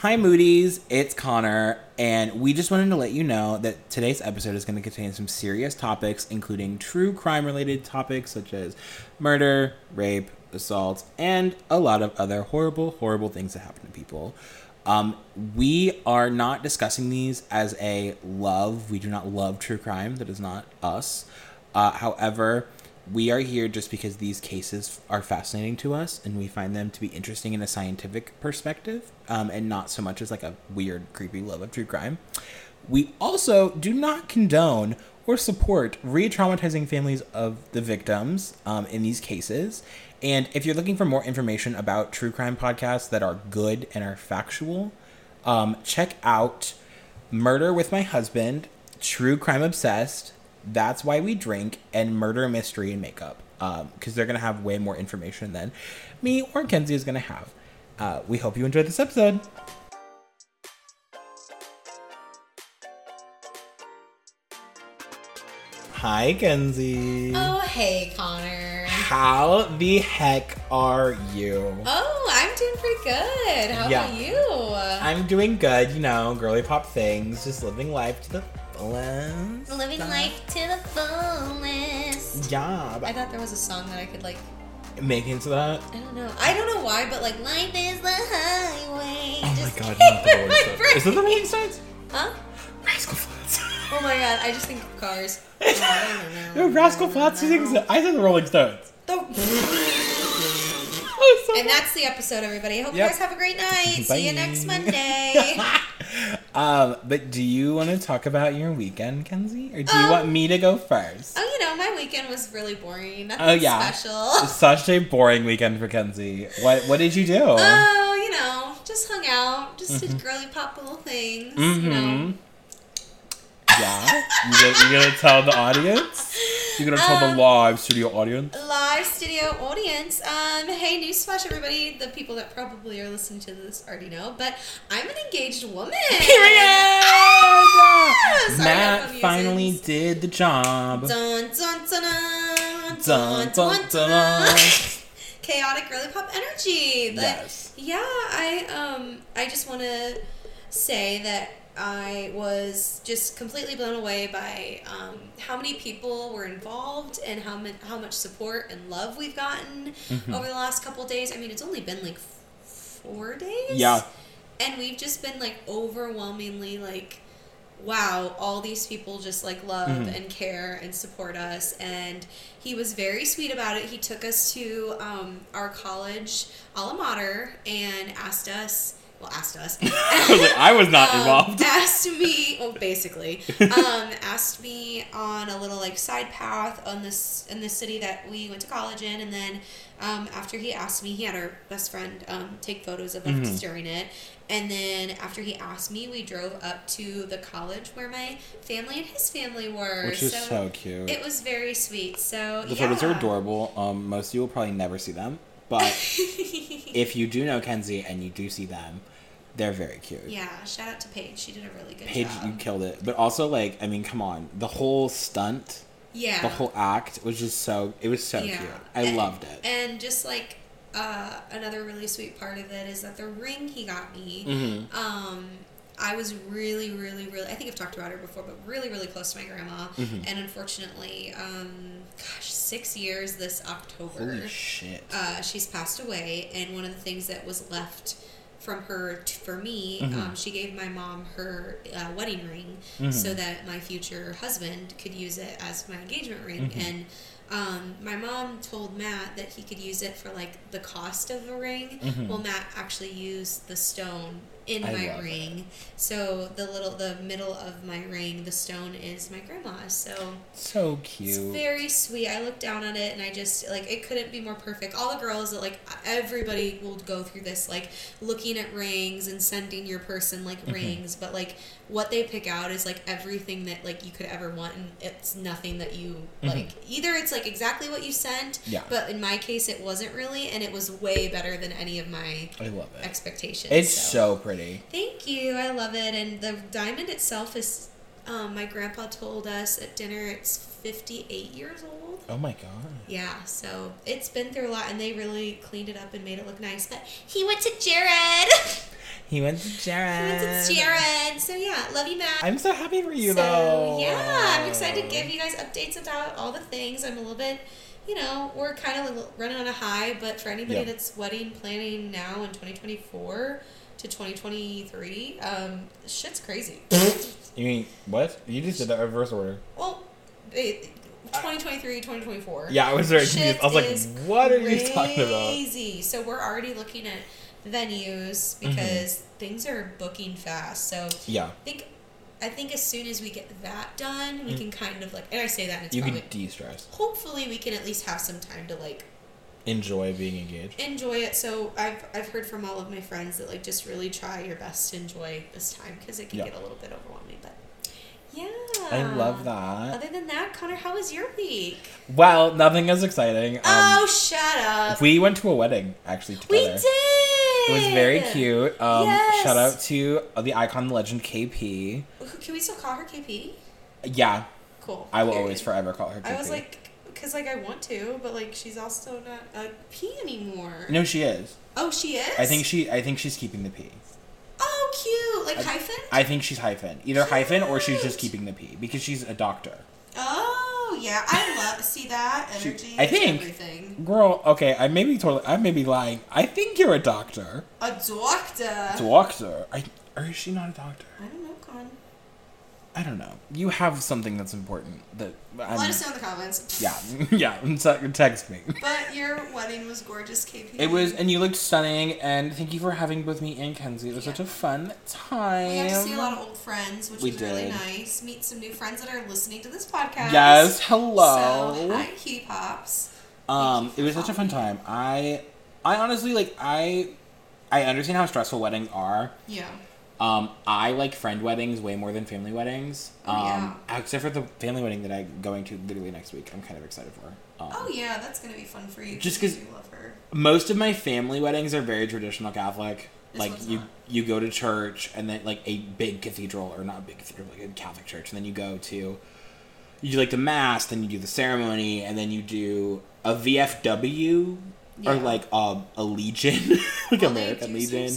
Hi, Moody's. It's Connor, and we just wanted to let you know that today's episode is going to contain some serious topics, including true crime related topics such as murder, rape, assault, and a lot of other horrible, horrible things that happen to people. Um, we are not discussing these as a love. We do not love true crime. That is not us. Uh, however, we are here just because these cases are fascinating to us and we find them to be interesting in a scientific perspective um, and not so much as like a weird, creepy love of true crime. We also do not condone or support re traumatizing families of the victims um, in these cases. And if you're looking for more information about true crime podcasts that are good and are factual, um, check out Murder with My Husband, True Crime Obsessed, That's Why We Drink, and Murder, Mystery, and Makeup. Um, because um, they're going to have way more information than me or Kenzie is going to have. Uh, we hope you enjoyed this episode. Hi, Kenzie. Oh, hey, Connor. How the heck are you? Oh, I'm doing pretty good. How Yeah. about you? I'm doing good, you know, girly pop things, just living life to the fullest. Living life to the fullest. Yeah, I thought there was a song that I could like. make into that. I don't know. I don't know why, but like life is the highway. Oh my just god, came not the in Rolling my Stones. Is that the Rolling Stones? Huh? Rascal Flatts. Oh my god, I just think of cars. Oh, no, Rascal Flatts sings it. I said the Rolling Stones. Oh. Oh, so And that's the episode, everybody. I hope Yep. you guys have a great night. See you next Monday. um, but do you want to talk about your weekend, Kenzie, or do you Um, want me to go first? oh, you know, my weekend was really boring. Nothing Oh, yeah. special. Such a boring weekend for Kenzie. What What did you do? Oh, you know, just hung out, just did girly pop little things. You know. Yeah, you gonna, you gonna tell the audience? You're gonna tell the Um, live studio audience? Live studio audience. Um, hey, newsflash, everybody. The people that probably are listening to this already know, but I'm an engaged woman. Sorry, Matt finally did the job. Dun dun dun dun Dun, dun, dun, dun. Chaotic girly pop energy. But Yes. yeah, I um I just want to say that I was just completely blown away by um, how many people were involved and how much how much support and love we've gotten Mm-hmm. over the last couple days. I mean, it's only been like f- four days. Yeah. and we've just been like overwhelmingly like wow all these people just like love Mhm. and care and support us and he was very sweet about it he took us to um, our college alma mater and asked us well asked us I was like, I was not um, involved. asked me well basically um, asked me on a little like side path on this in the city that we went to college in and then um, after he asked me he had our best friend um, take photos of us Mhm. during it and then after he asked me we drove up to the college where my family and his family were Which is so cute. it was very sweet so The yeah. photos are adorable. Um, most of you will probably never see them, but if you do know Kenzie and you do see them, they're very cute. yeah shout out to paige she did a really good Paige, job you killed it. But also, like, I mean, come on, the whole stunt, yeah the whole act was just so. It was so Yeah. cute. I And- loved it. And just like uh, another really sweet part of it is that the ring he got me, hmm um, I was really, really, really. I think I've talked about her before, but really, really close to my grandma. Mhm. And unfortunately, um, gosh, six years this October. Holy shit. uh, she's passed away, and one of the things that was left from her t- for me, Mhm. um, she gave my mom her uh, wedding ring Mhm. so that my future husband could use it as my engagement ring. Mhm. And um, my mom told Matt that he could use it for like the cost of a ring. Mhm. Well, Matt actually used the stone in I my ring. So the little, the middle of my ring, the stone is my grandma. So So it's cute. very sweet. I looked down at it and I just like it couldn't be more perfect. All the girls that like everybody will go through this like looking at rings and sending your person like Mhm. rings, but like what they pick out is like everything that like you could ever want and it's nothing that you Mhm. like either it's like exactly what you sent, Yeah. but in my case it wasn't really and it was way better than any of my I love it. expectations. It's so pretty. Thank you. I love it. And the diamond itself is, um, my grandpa told us at dinner, it's 58 years old. Oh my god. Yeah, so it's been through a lot, and they really cleaned it up and made it look nice. But he went to Jared. He went to Jared. He went to Jared. So yeah, love you, Matt. I'm so happy for you so though. yeah, I'm excited to give you guys updates about all the things. I'm a little bit, you know, we're kind of running on a high, but for anybody Yeah. that's wedding planning now in 2024 to 2023, um, shit's crazy. You mean what? You just did that reverse order. well, it, 2023, 2024. Yeah, I was very confused. I was like, what are you talking about? Crazy. So we're already looking at venues Mm-hmm. because things are booking fast. So Yeah, I think I think as soon as we get that done, we can kind of like, and I say that and it's you probably, can de-stress, hopefully we can at least have some time to like enjoy being engaged. enjoy it. So I've I've heard from all of my friends that like just really try your best to enjoy this time because it can Yeah. get a little bit overwhelming. But yeah, I love that. Other than that, Connor, how was your week? Well, nothing as exciting. Um, oh, shut up. we went to a wedding actually together. We did. It was very cute. Um, Yes. Shout out to uh, the icon, the legend, KP. Can we still call her KP? Yeah, Cool. I will Period. always forever call her KP. I was like, because like I want to, but like she's also not a P anymore. no, she is. Oh, she is. I think she. I think she's keeping the P. Oh, cute. Like I- hyphen. I think she's hyphen. Either hyphen or she's just keeping the P because she's a doctor. oh yeah, I love see that She- energy. I think- everything. Girl, okay, I may be totally. I may be lying. I think you're a doctor. A doctor. Doctor. I, or is she not a doctor? I don't know, Con. I don't know. You have something that's important that. I'm, Let us know in the comments. Yeah, yeah. te- Text me. But your wedding was gorgeous, KP. It was, and you looked stunning. And thank you for having both me and Kenzie. It was such a fun time. We got to see a lot of old friends, which We was really nice. Meet some new friends that are listening to this podcast. Yes, hello. So, hi, Key Pops. Um, it was such a fun time. I, I honestly like I, I understand how stressful weddings are. Yeah. Um, I like friend weddings way more than family weddings. Oh, um, except for the family wedding that I'm going to literally next week. I'm kind of excited for. Um, Oh yeah, that's gonna be fun for you. Just 'cause 'cause- you love her. most of my family weddings are very traditional Catholic. This like you, not. you go to church and then like a big cathedral or not a big cathedral, like a Catholic church, and then you go to, you do like the mass, then you do the ceremony, and then you do a VFW Yeah. or like a, a Legion, like Well, American Legion.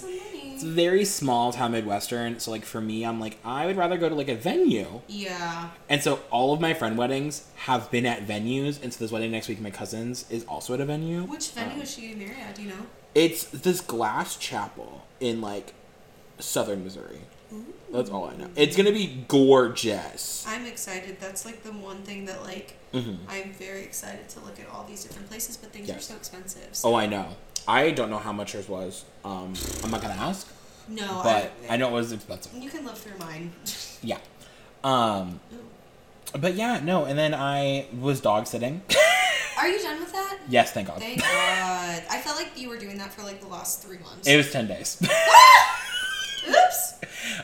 It's very small town Midwestern, so like for me, I'm like I would rather go to like a venue. Yeah. And so all of my friend weddings have been at venues, and so this wedding next week, my cousin's, is also at a venue. Which venue Um, is she getting married at? Do you know? It's this glass chapel in like southern Missouri. That's all I know. It's gonna be gorgeous. I'm excited. That's like the one thing that like hmm I'm very excited to look at all these different places, but things are so expensive. So. Oh, I know. I don't know how much hers was. Um, I'm not gonna ask, no, but I, I know it was expensive. You can live through mine. Yeah. Um, but yeah, no. And then I was dog sitting. Are you done with that? yes, thank God. Thank God. I felt like you were doing that for like the last three months. It was ten days. Oops.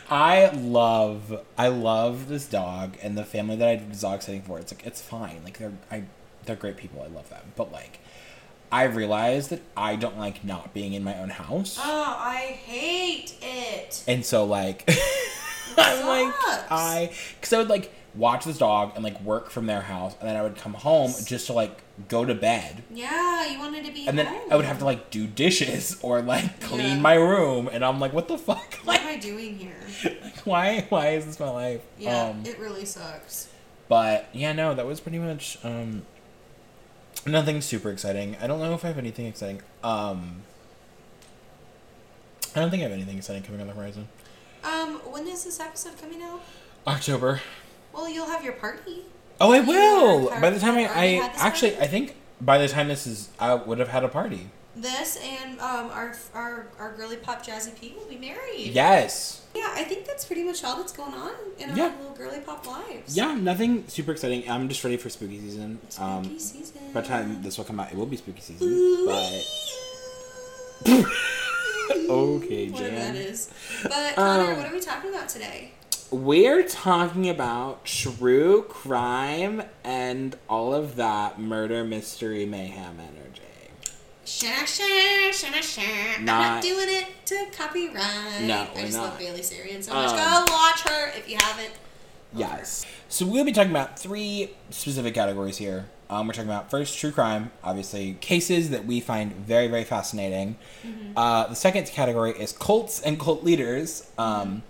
I love I love this dog and the family that I was dog sitting for. It's like it's fine. Like they're I they're great people. I love them. But like I realized that I don't like not being in my own house. Oh, I hate it. And so like I'm like. I cuz I would like watch this dog and like work from their house and then I would come home just to like go to bed. Yeah, you wanted to be. And then home. I would have to like do dishes or like clean Yeah. my room and I'm like what the fuck? What Like am I doing here? why why is this my life? Yeah, Um, it really sucks. But yeah, no, that was pretty much um nothing super exciting. I don't know if I have anything exciting. Um I don't think I have anything exciting coming on the horizon. Um, when is this episode coming out? October. Well, you'll have your party. Oh, I will. By the time I, I actually party? I think by the time this is I would have had a party. This and um our our our girly pop jazzy P will be married. Yes. Yeah, I think that's pretty much all that's going on in our Yeah. little girly pop lives. Yeah, nothing super exciting. I'm just ready for spooky season. Spooky um season. by the time this will come out, it will be spooky season. Ooh. But Okay, Whatever that is. But Connor, Um, what are we talking about today? We're talking about true crime and all of that murder, mystery, mayhem energy. Shana share, shana share. I'm Not- doing it to copyright. No, I just not. love Bailey Sarian so much. Um, Go watch her if you haven't. Yes. So we'll be talking about three specific categories here. Um, we're talking about first true crime, obviously cases that we find very very fascinating. Uh, the second category is cults and cult leaders. Um,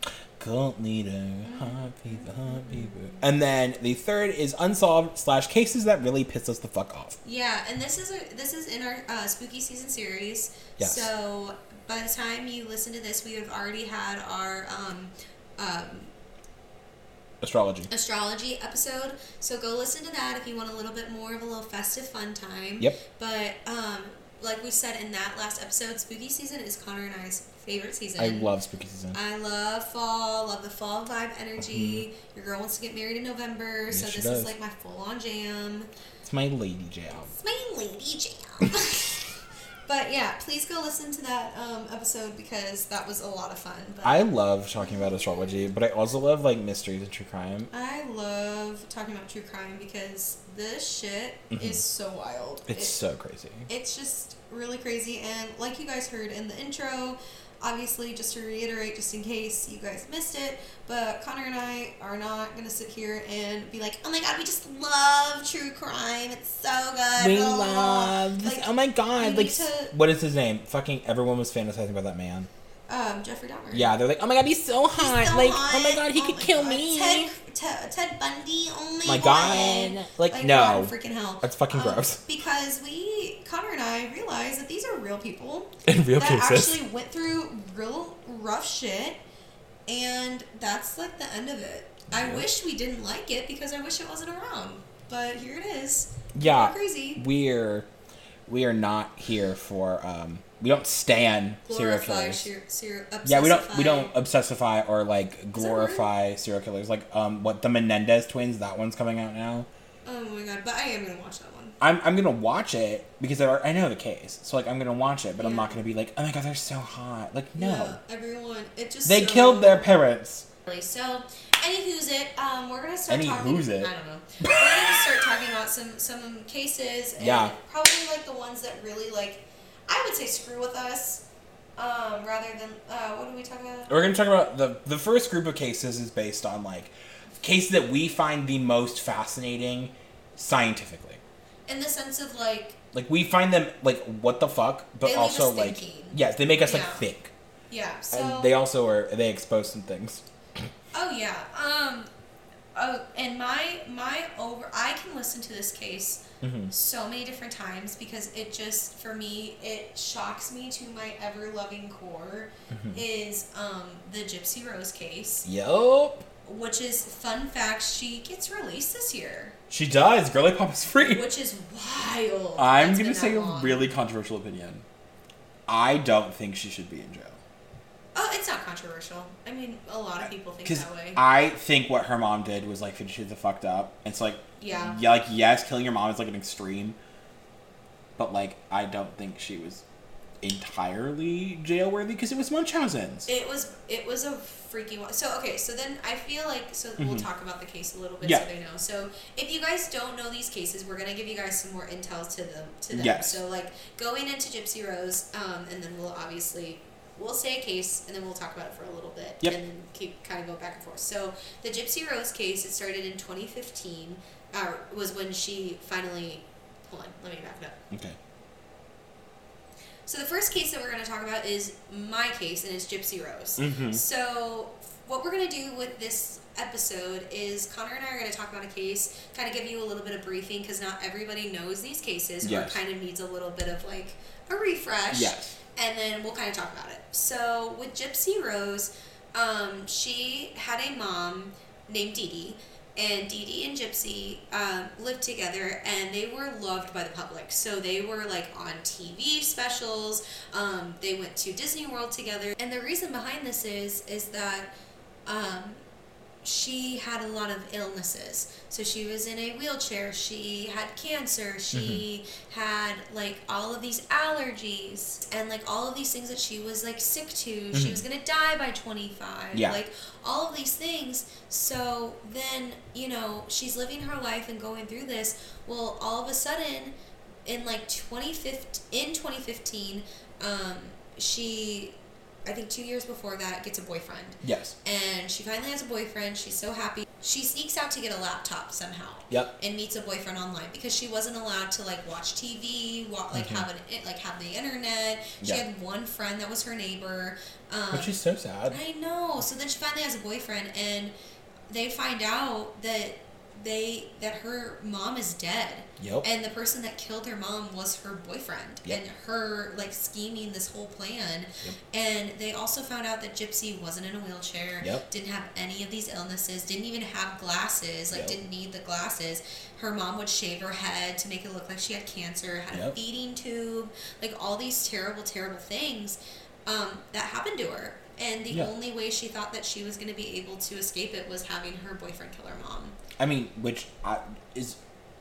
cult leader, hot people, hot people. And then the third is unsolved slash cases that really piss us the fuck off. Yeah, and this is a this is in our uh, spooky season series. Yes. So by the time you listen to this, we have already had our um, um, Astrology. astrology episode. So go listen to that if you want a little bit more of a little festive fun time. Yep. But um, like we said in that last episode, spooky season is Connor and I's favorite season. I love spooky season. I love fall, love the fall vibe energy. Your girl wants to get married in November, so Mm-hmm. Yes, she this does. is like my full on jam. It's my lady jam. It's my lady jam. but yeah, please go listen to that um, episode because that was a lot of fun. But I love talking about astrology, but I also love like mysteries and true crime. I love talking about true crime because this shit is so wild. Mm-hmm. It's It- so crazy. it's just really crazy and like you guys heard in the intro obviously just to reiterate just in case you guys missed it but connor and i are not going to sit here and be like oh my god we just love true crime it's so good We blah, blah, blah." love this. Like, oh my god! Like, to- what is his name? Fucking everyone was fantasizing about that man. Um jeffrey dahmer Yeah, they're like, oh my god, he's so He's hot. so like, hot. oh my god, he Oh could kill God. me. Ted, Ted, Ted Bundy. Oh my, My god. God. Like, God, no. freaking hell. That's fucking Um, gross. Because we, Connor and I, realized that these are real people In real that cases. actually went through real rough shit, and that's like the end of it. I wish we didn't like it because I wish it wasn't around, but here it is. yeah, crazy. we're we are not here for um we don't stand serial killers. ser- ser- Yeah, we don't we obsessify. don't obsessify or like glorify serial killers. Like um what the Menendez twins, that one's coming out now. Oh my god! But I am gonna watch that one. I'm, I'm gonna watch it because I, I know the case, so like I'm gonna watch it, but I'm not gonna be like, oh my god, they're so hot. Like no, Yeah, everyone. It just they so- killed their parents. So, any who's it? Um, we're gonna start Any talking. who's it? I don't know. We're gonna start talking about some some cases. And Yeah. Probably like the ones that really like, I would say screw with us, um, rather than uh, what do we talk about? We're gonna talk about the the first group of cases is based on like cases that we find the most fascinating scientifically. In the sense of like, Like we find them like what the fuck, but also us like thinking. yes, they make us like think, yeah. So. and they also are they expose some things. oh yeah. Um. Oh, and my my over. I can listen to this case Mhm. so many different times because it just for me it shocks me to my ever loving core Mm-hmm. is um the Gypsy Rose case Yup, which is fun fact she gets released this year she does. Girly Pop is free. which is wild I'm It's gonna say a really controversial opinion. I don't think she should be in jail. Oh it's not controversial I mean a lot of people think that way I think what her mom did was like Shades of fucked up. It's like Yeah. yeah, like yes, killing your mom is like an extreme, but like I don't think she was entirely jail worthy because it was Munchausen's. it was it was a freaking wa- so okay so then I feel like so we'll talk about the case a little bit Mm-hmm. Yeah. so they know so if you guys don't know these cases we're gonna give you guys some more intel to them to them Yes. so like going into Gypsy Rose um, and then we'll obviously we'll say a case and then we'll talk about it for a little bit Yep. and then keep kind of go back and forth so the Gypsy Rose case it started in 2015 uh, was when she finally hold on let me back it up Okay. so the first case that we're going to talk about is my case, and it's Gypsy Rose. Mhm. So what we're going to do with this episode is Connor and I are going to talk about a case, kind of give you a little bit of briefing because not everybody knows these cases, Yes. or kind of needs a little bit of like a refresh. Yes. And then we'll kind of talk about it. So with Gypsy Rose, um, she had a mom named Dee Dee. And Dee Dee and Gypsy um, lived together, and they were loved by the public. So they were like on TV specials. Um, they went to Disney World together, and the reason behind this is is that um, she had a lot of illnesses. So she was in a wheelchair. She had cancer. She had like all of these allergies and like all of these things that she was like sick to. She was gonna die by 25. Yeah. Like all of these things. So then, you know, she's living her life and going through this. Well, all of a sudden, in like 2015, in 2015, um, she I think two years before that, gets a boyfriend. Yes. And she finally has a boyfriend. She's so happy. She sneaks out to get a laptop somehow. Yep. And meets a boyfriend online because she wasn't allowed to like watch TV, wa- like Mhm. have an like have the internet. She Yeah. had one friend that was her neighbor. Um, Which is so sad. I know. So then she finally has a boyfriend, and they find out that they that her mom is dead. Yep. And the person that killed her mom was her boyfriend, Yep. and her like scheming this whole plan. Yep. And they also found out that Gypsy wasn't in a wheelchair. Yep. Didn't have any of these illnesses. Didn't even have glasses. Like didn't need the glasses. Her mom would shave her head to make it look like she had cancer. Had a feeding tube. Like all these terrible, terrible things um, that happened to her. And the Yeah. only way she thought that she was going to be able to escape it was having her boyfriend kill her mom. I mean, which uh, is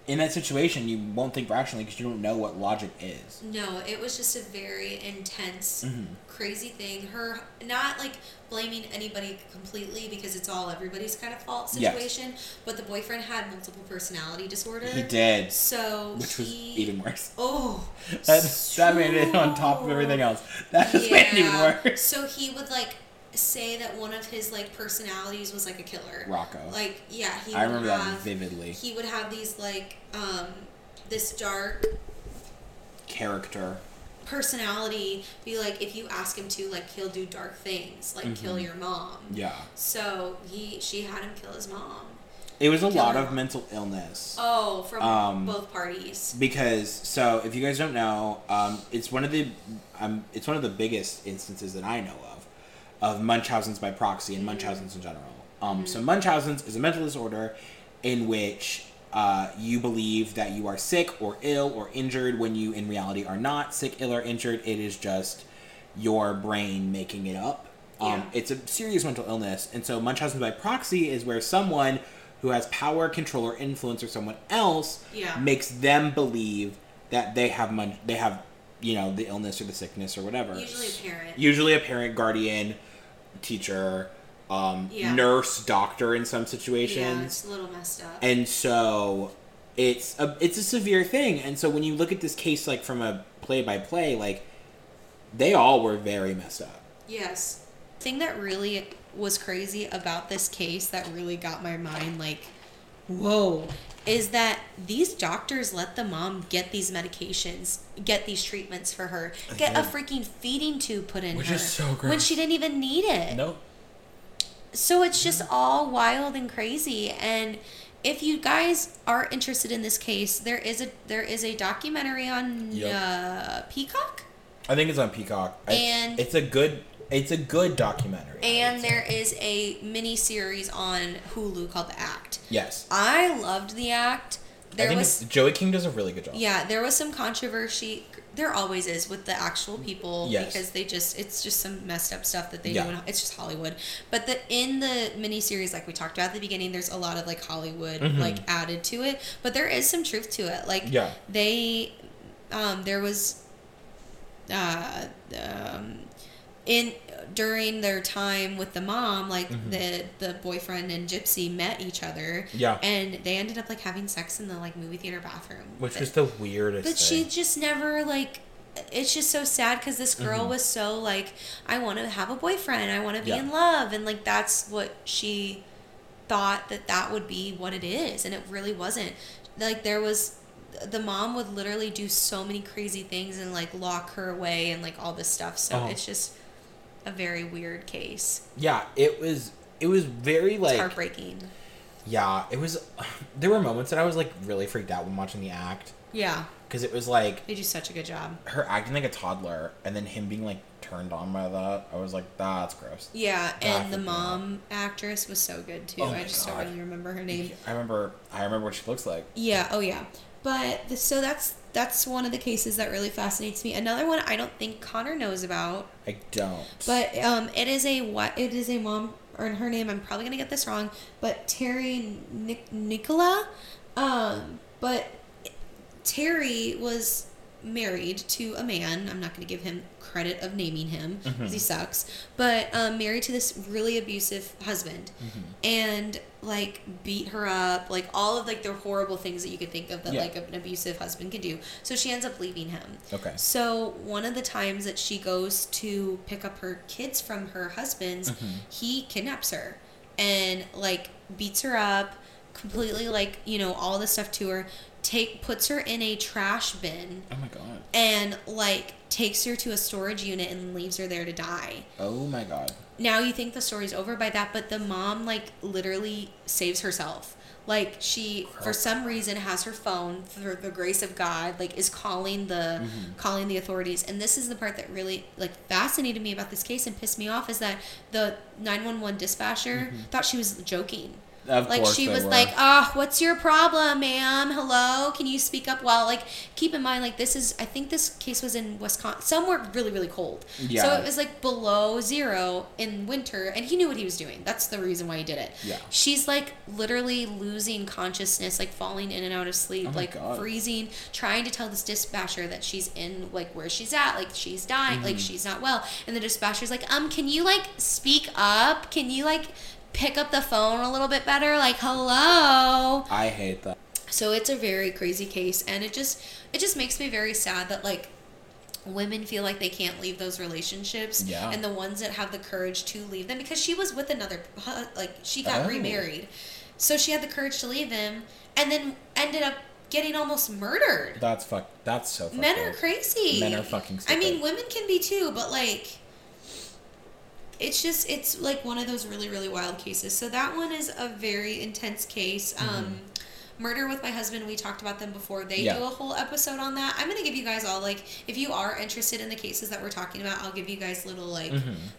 in that situation, you won't think rationally because you don't know what logic is. No, it was just a very intense, Mhm. crazy thing. Her not like blaming anybody completely because it's all everybody's kind of fault Yes. situation, but the boyfriend had multiple personality disorder. He did, So which was even worse. Oh, That, that made it on top of everything else. That just made it even worse. So he would like say that one of his like personalities was like a killer. Rocco. Like yeah, he I would remember that have vividly. he would have these like um this dark Character. personality be like if you ask him to like he'll do dark things like kill Mhm. your mom Yeah. so he she had him kill his mom It was a Kill lot of mental illness. oh from Um, both parties because so if you guys don't know um, it's one of the um, it's one of the biggest instances that i know of of munchausen's by proxy and munchausen's in general um, so munchausen's is a mental disorder in which uh, you believe that you are sick or ill or injured when you in reality are not sick ill or injured it is just your brain making it up um, Yeah. it's a serious mental illness and so munchausen's by proxy is where someone who has power control or influence or someone else Yeah. makes them believe that they have mon- they have you know the illness or the sickness or whatever. usually a parent Usually a parent, guardian, teacher, um, Yeah. nurse, doctor in some situations. yeah it's a little messed up and so it's a it's a severe thing. And so when you look at this case like from a play by play, like they all were very messed up. yes thing that really was crazy about this case that really got my mind like whoa is that these doctors let the mom get these medications, get these treatments for her, get a freaking feeding tube put in Which her is so when she didn't even need it. Nope. So it's just all wild and crazy. And if you guys are interested in this case, there is a there is a documentary on Yep. uh, Peacock, I think it's on Peacock. It's- And- it's a good it's a good documentary. And there is a mini series on Hulu called The Act. Yes. I loved The Act. There I think was Joey King does a really good job. yeah, there was some controversy. There always is with the actual people Yes. because they just it's just some messed up stuff that they Yeah. do. In, it's just Hollywood. But the in the miniseries, like we talked about at the beginning, there's a lot of like Hollywood Mhm. like added to it. But there is some truth to it. Like Yeah. they, um, there was, uh, um, in during their time with the mom, like Mhm. the the boyfriend and Gypsy met each other. Yeah. And they ended up like having sex in the like movie theater bathroom. Which But- was the weirdest but she just never like. It's just so sad because this girl Mhm. was so like, I want to have a boyfriend. I want to be Yeah. in love, and like that's what she thought that that would be what it is, and it really wasn't. Like there was, the mom would literally do so many crazy things and like lock her away and like all this stuff. So Uh-huh. it's just a very weird case. yeah, it was it was very It's like heartbreaking. yeah, it was there were moments that I was like really freaked out when watching the act Yeah, because it was like they do such a good job. her acting like a toddler and then him being like turned on by that. I was like that's gross. Yeah, and the me out. mom actress was so good too. Oh I just God. don't really remember her name. I remember I remember what she looks like. Yeah. Oh yeah. But the, so that's that's one of the cases that really fascinates me. Another one I don't think Connor knows about, I don't. but um, it is a what? It is a mom or her name. I'm probably gonna get this wrong, but Terry Nic- Nicola. Um, but Terry was married to a man. I'm not going to give him credit of naming him because Mm-hmm. he sucks, but um, married to this really abusive husband, Mm-hmm. and like beat her up, like all of like the horrible things that you could think of that Yeah. like an abusive husband can do. So she ends up leaving him. Okay. So one of the times that she goes to pick up her kids from her husband's, Mm-hmm. he kidnaps her and like beats her up, completely like you know all this stuff to her. Take puts her in a trash bin Oh my god. and like takes her to a storage unit and leaves her there to die. Oh my god. Now you think the story's over by that, but the mom like literally saves herself. Like she for some reason has her phone through the grace of God, like is calling the Mm-hmm. calling the authorities. And this is the part that really like fascinated me about this case and pissed me off is that the 911 dispatcher thought she was joking. Of like she was were. like, "Ah, what's your problem, ma'am? Hello, can you speak up?" Well, like keep in mind, like this is, I think this case was in Wisconsin, somewhere really, really cold. Yeah. So it was like below zero in winter, and he knew what he was doing. That's the reason why he did it. Yeah. She's like literally losing consciousness, like falling in and out of sleep, Oh like God. freezing, trying to tell this dispatcher that she's in like where she's at, like she's dying, like Mm-hmm. she's not well. And the dispatcher's like, um, can you like speak up? Can you like pick up the phone a little bit better? Like, hello. I hate that. So it's a very crazy case, and it just it just makes me very sad that like women feel like they can't leave those relationships Yeah. and the ones that have the courage to leave them because she was with another like she got Oh. remarried so she had the courage to leave him and then ended up getting almost murdered That's fuck. That's so. Men are crazy Men are fucking i mean women can be too but like it's just it's like one of those really really wild cases so that one is a very intense case um murder with my husband we talked about them before they Mm-hmm. Yeah. do a whole episode on that i'm gonna give you guys all like if you are interested in the cases that we're talking about i'll give you guys little like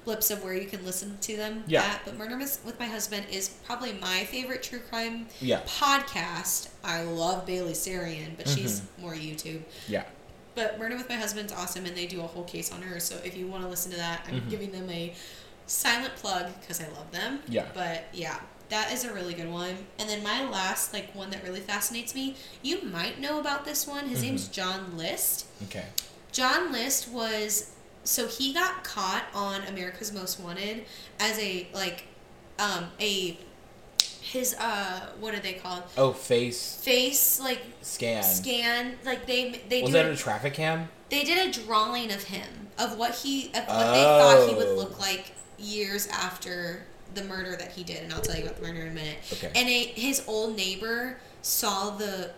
blips of where you can listen to them Mm-hmm. Yeah. at. but murder with my husband is probably my favorite true crime Yeah. podcast i love bailey sarian but she's Mm-hmm. more youtube Yeah. but Murder with My Husband's awesome, and they do a whole case on her. So if you want to listen to that, I'm giving them a silent plug because I love them. Yeah. But yeah, that is a really good one. And then my last, like one that really fascinates me, you might know about this one. His Mm-hmm. name's John List. Okay. John List was so he got caught on America's Most Wanted as a like um a his uh what are they called Oh, face face like scan. scan like they they Was do that a- a traffic cam? they did a drawing of him of what he of what they thought he would Oh. look like years after the murder that he did and i'll tell you about the murder in a minute Okay. and a, his old neighbor saw the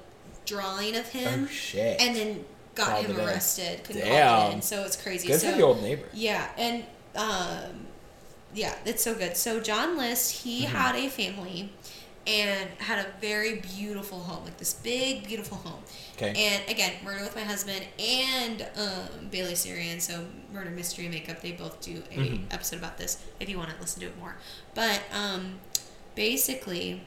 drawing of him Oh and then got Called him arrested couldn't call it Damn. in so it's crazy Good so for the old neighbor. yeah and um yeah it's so good so john list he Mm-hmm. had a family and had a very beautiful home like this big beautiful home Okay. and again, Murder with My Husband and um, Bailey Sarian, so Murder Mystery Makeup, they both do a Mhm. episode about this if you want to listen to it more. But um, basically,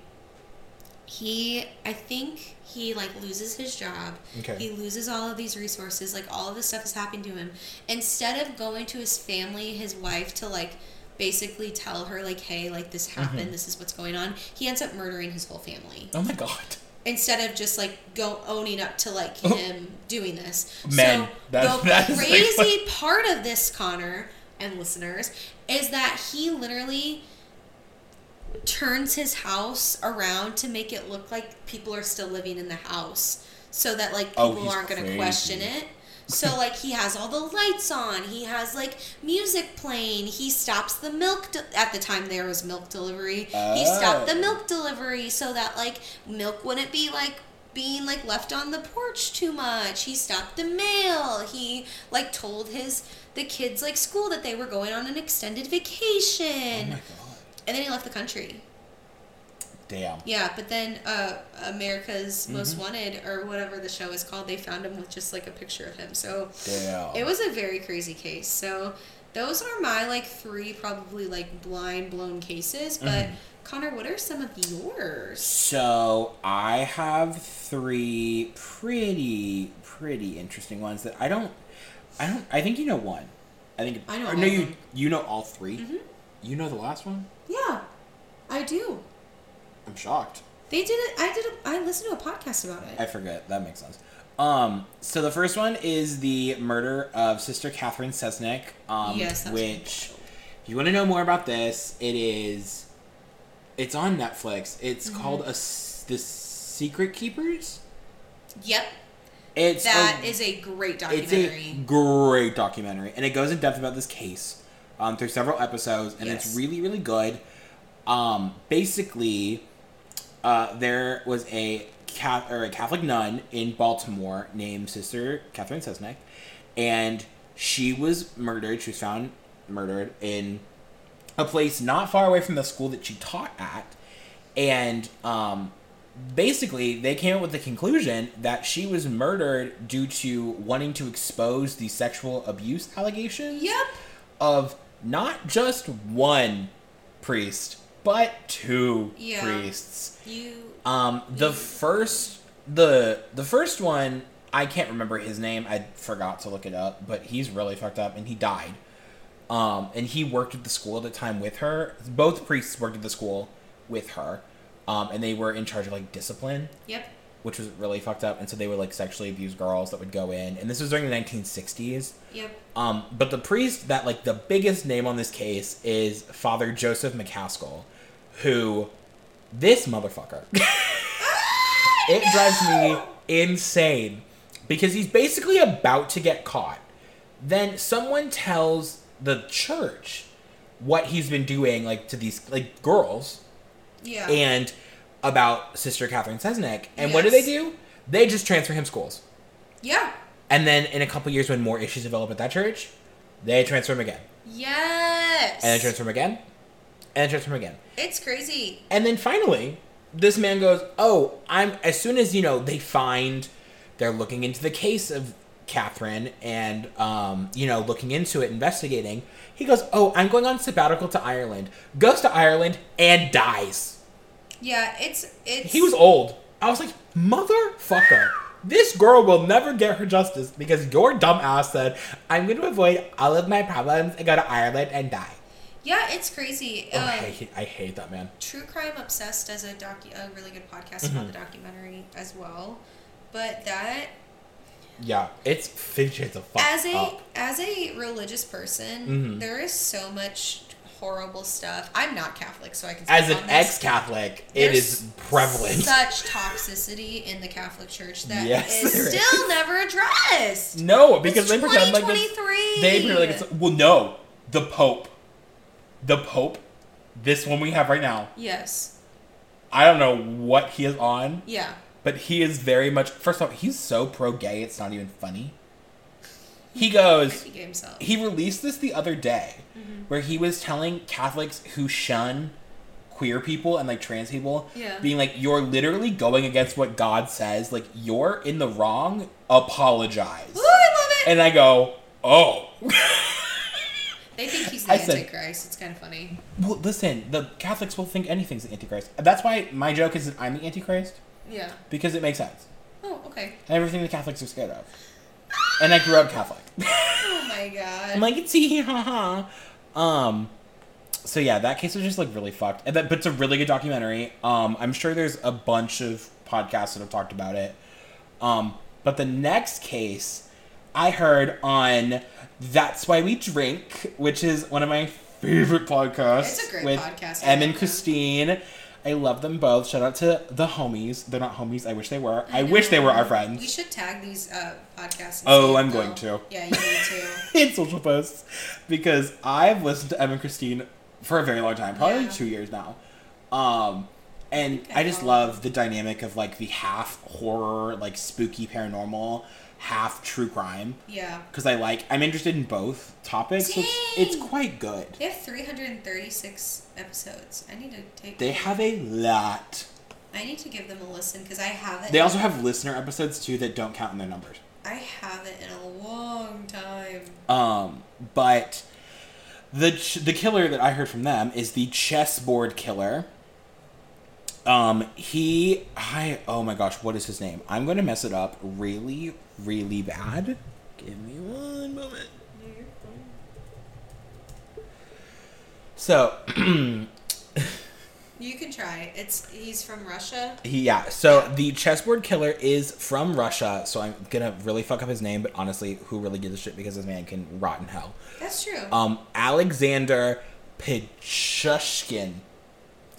he, I think he like loses his job. Okay. He loses all of these resources. Like all of this stuff is happening to him. Instead of going to his family, his wife, to like basically tell her like, hey, like this happened. Mm-hmm. This is what's going on. He ends up murdering his whole family oh my god. instead of just like go owning up to like him doing this. Men, so that- the that is, like, crazy part of this, Connor and listeners, is that he literally turns his house around to make it look like people are still living in the house, so that like Oh, people he's aren't going to question it. So like he has all the lights on. He has like music playing. He stops the milk de- at the time there was milk delivery. He stopped the Oh. milk delivery so that like milk wouldn't be like being like left on the porch too much. He stopped the mail. He like told his the kids like school that they were going on an extended Oh vacation. my god. and then he left the country. Damn. Yeah, but then uh, America's Most Mm-hmm. Wanted or whatever the show is called, they found him with just like a picture of him. So Damn. it was a very crazy case. So those are my like three probably like blind blown cases. But Mm-hmm. Connor, what are some of yours? So I have three pretty pretty interesting ones that I don't I don't I think you know one. I think I know no you you know all 3 Mhm. You know the last one? Yeah, I do. I'm shocked. They did it. I did. A, I listened to a podcast about it. I forget. That makes sense. Um, so the first one is the murder of Sister Catherine Cesnik. Um, Yes, which, if you want to know more about this, it is. It's on Netflix. It's Mm-hmm. called a the Secret Keepers. Yep. It's That a, is a great it's a documentary. great documentary, and it goes in depth about this case um, through several episodes, and it's really really good. Um, basically, uh, there was a cat or a Catholic nun in Baltimore named Sister Catherine Cesnik, and she was murdered. She was found murdered in a place not far away from the school that she taught at, and um, basically they came up with the conclusion that she was murdered due to wanting to expose the sexual abuse allegations Yep. of not just one priest but two Yeah. priests. You. Um, the first the the first one I can't remember his name. I forgot to look it up, but he's really fucked up and he died. Um, and he worked at the school at the time with her. Both priests worked at the school with her, um, and they were in charge of like discipline, Yep. Which was really fucked up. And so they would like sexually abuse girls that would go in, and this was during the 1960s. Yep. Um, but the priest that like the biggest name on this case is Father Joseph McCaskill, who this motherfucker. it drives me insane because he's basically about to get caught. Then someone tells the church what he's been doing like to these like girls Yeah. and about Sister Catherine Cesnik. And what do they do? They just transfer him schools. yeah. And then in a couple years, when more issues develop at that church, they transfer him again, Yes. and they transfer him again, and then transfer him again, It's crazy. and then finally, this man goes, "Oh, I'm." As soon as you know, they find they're looking into the case of Catherine, and um, you know, looking into it, investigating. He goes, "Oh, I'm going on sabbatical to Ireland." Goes to Ireland and dies. Yeah. It's it's. He was old. I was like, motherfucker. This girl will never get her justice because your dumb ass said, I'm going to avoid all of my problems and go to Ireland and die. Yeah. It's crazy. Oh, Um, I, hate, I hate that man. True Crime Obsessed does a docu a really good podcast Mm-hmm. about the documentary as well. But that Yeah, it's Fifty Shades of fucked as a up. as a religious person, Mhm. there is so much horrible stuff. I'm not Catholic, so I can. As an ex-Catholic, it is prevalent. Such toxicity in the Catholic Church that is Yes, is. still never addressed. No, because It's they pretend like it's, 2023. they pretend like it's well, no, the Pope, the Pope, this one we have right now. Yes. I don't know what he is on, Yeah. but he is very much. First off, he's so pro-gay, it's not even funny. He goes. He released this the other day, Mm-hmm. where he was telling Catholics who shun queer people and like trans people, Yeah. being like, "You're literally going against what God says. Like you're in the wrong. Apologize." Ooh, I love it. And I go, "Oh." they think he's the I said- Antichrist. It's kind of funny. well, listen, the Catholics will think anything's the Antichrist. That's why my joke is that I'm the Antichrist Yeah. because it makes sense. Oh, okay. And everything the Catholics are scared of. And I grew up Catholic. Oh my god. I'm like, it's hee ha ha. Um, so yeah, that case was just like really fucked. And that, but it's a really good documentary. Um, I'm sure there's a bunch of podcasts that have talked about it. Um, but the next case I heard on That's Why We Drink, which is one of my favorite podcasts. It's a great with podcast. Em and. Christine. I love them both. Shout out to the homies. They're not homies. I wish they were. I, wish they were our friends. We should tag these uh, podcasts. Oh, I'm going to. Yeah, you need to. in social posts because I've listened to Em and Christine for a very long time, probably Yeah. two years now. Um, and Okay, I just love the dynamic of like the half horror, like spooky paranormal, half true crime. Yeah. Because I like, I'm interested in both topics. So it's, it's quite good. They have 336 episodes. I need to take. They have a lot. I need to give them a listen because I haven't. They also have listener episodes too that don't count in their numbers. I haven't in a long time. Um, but the ch- the killer that I heard from them is the chessboard killer. Um, he, I, oh my gosh, what is his name? I'm going to mess it up really, really bad. Give me one moment. So, You can try. It's he's from Russia. He, yeah. So the chessboard killer is from Russia. So I'm gonna really fuck up his name, but honestly, who really gives a shit because this man can rot in hell. That's true. Um, Alexander Pichushkin.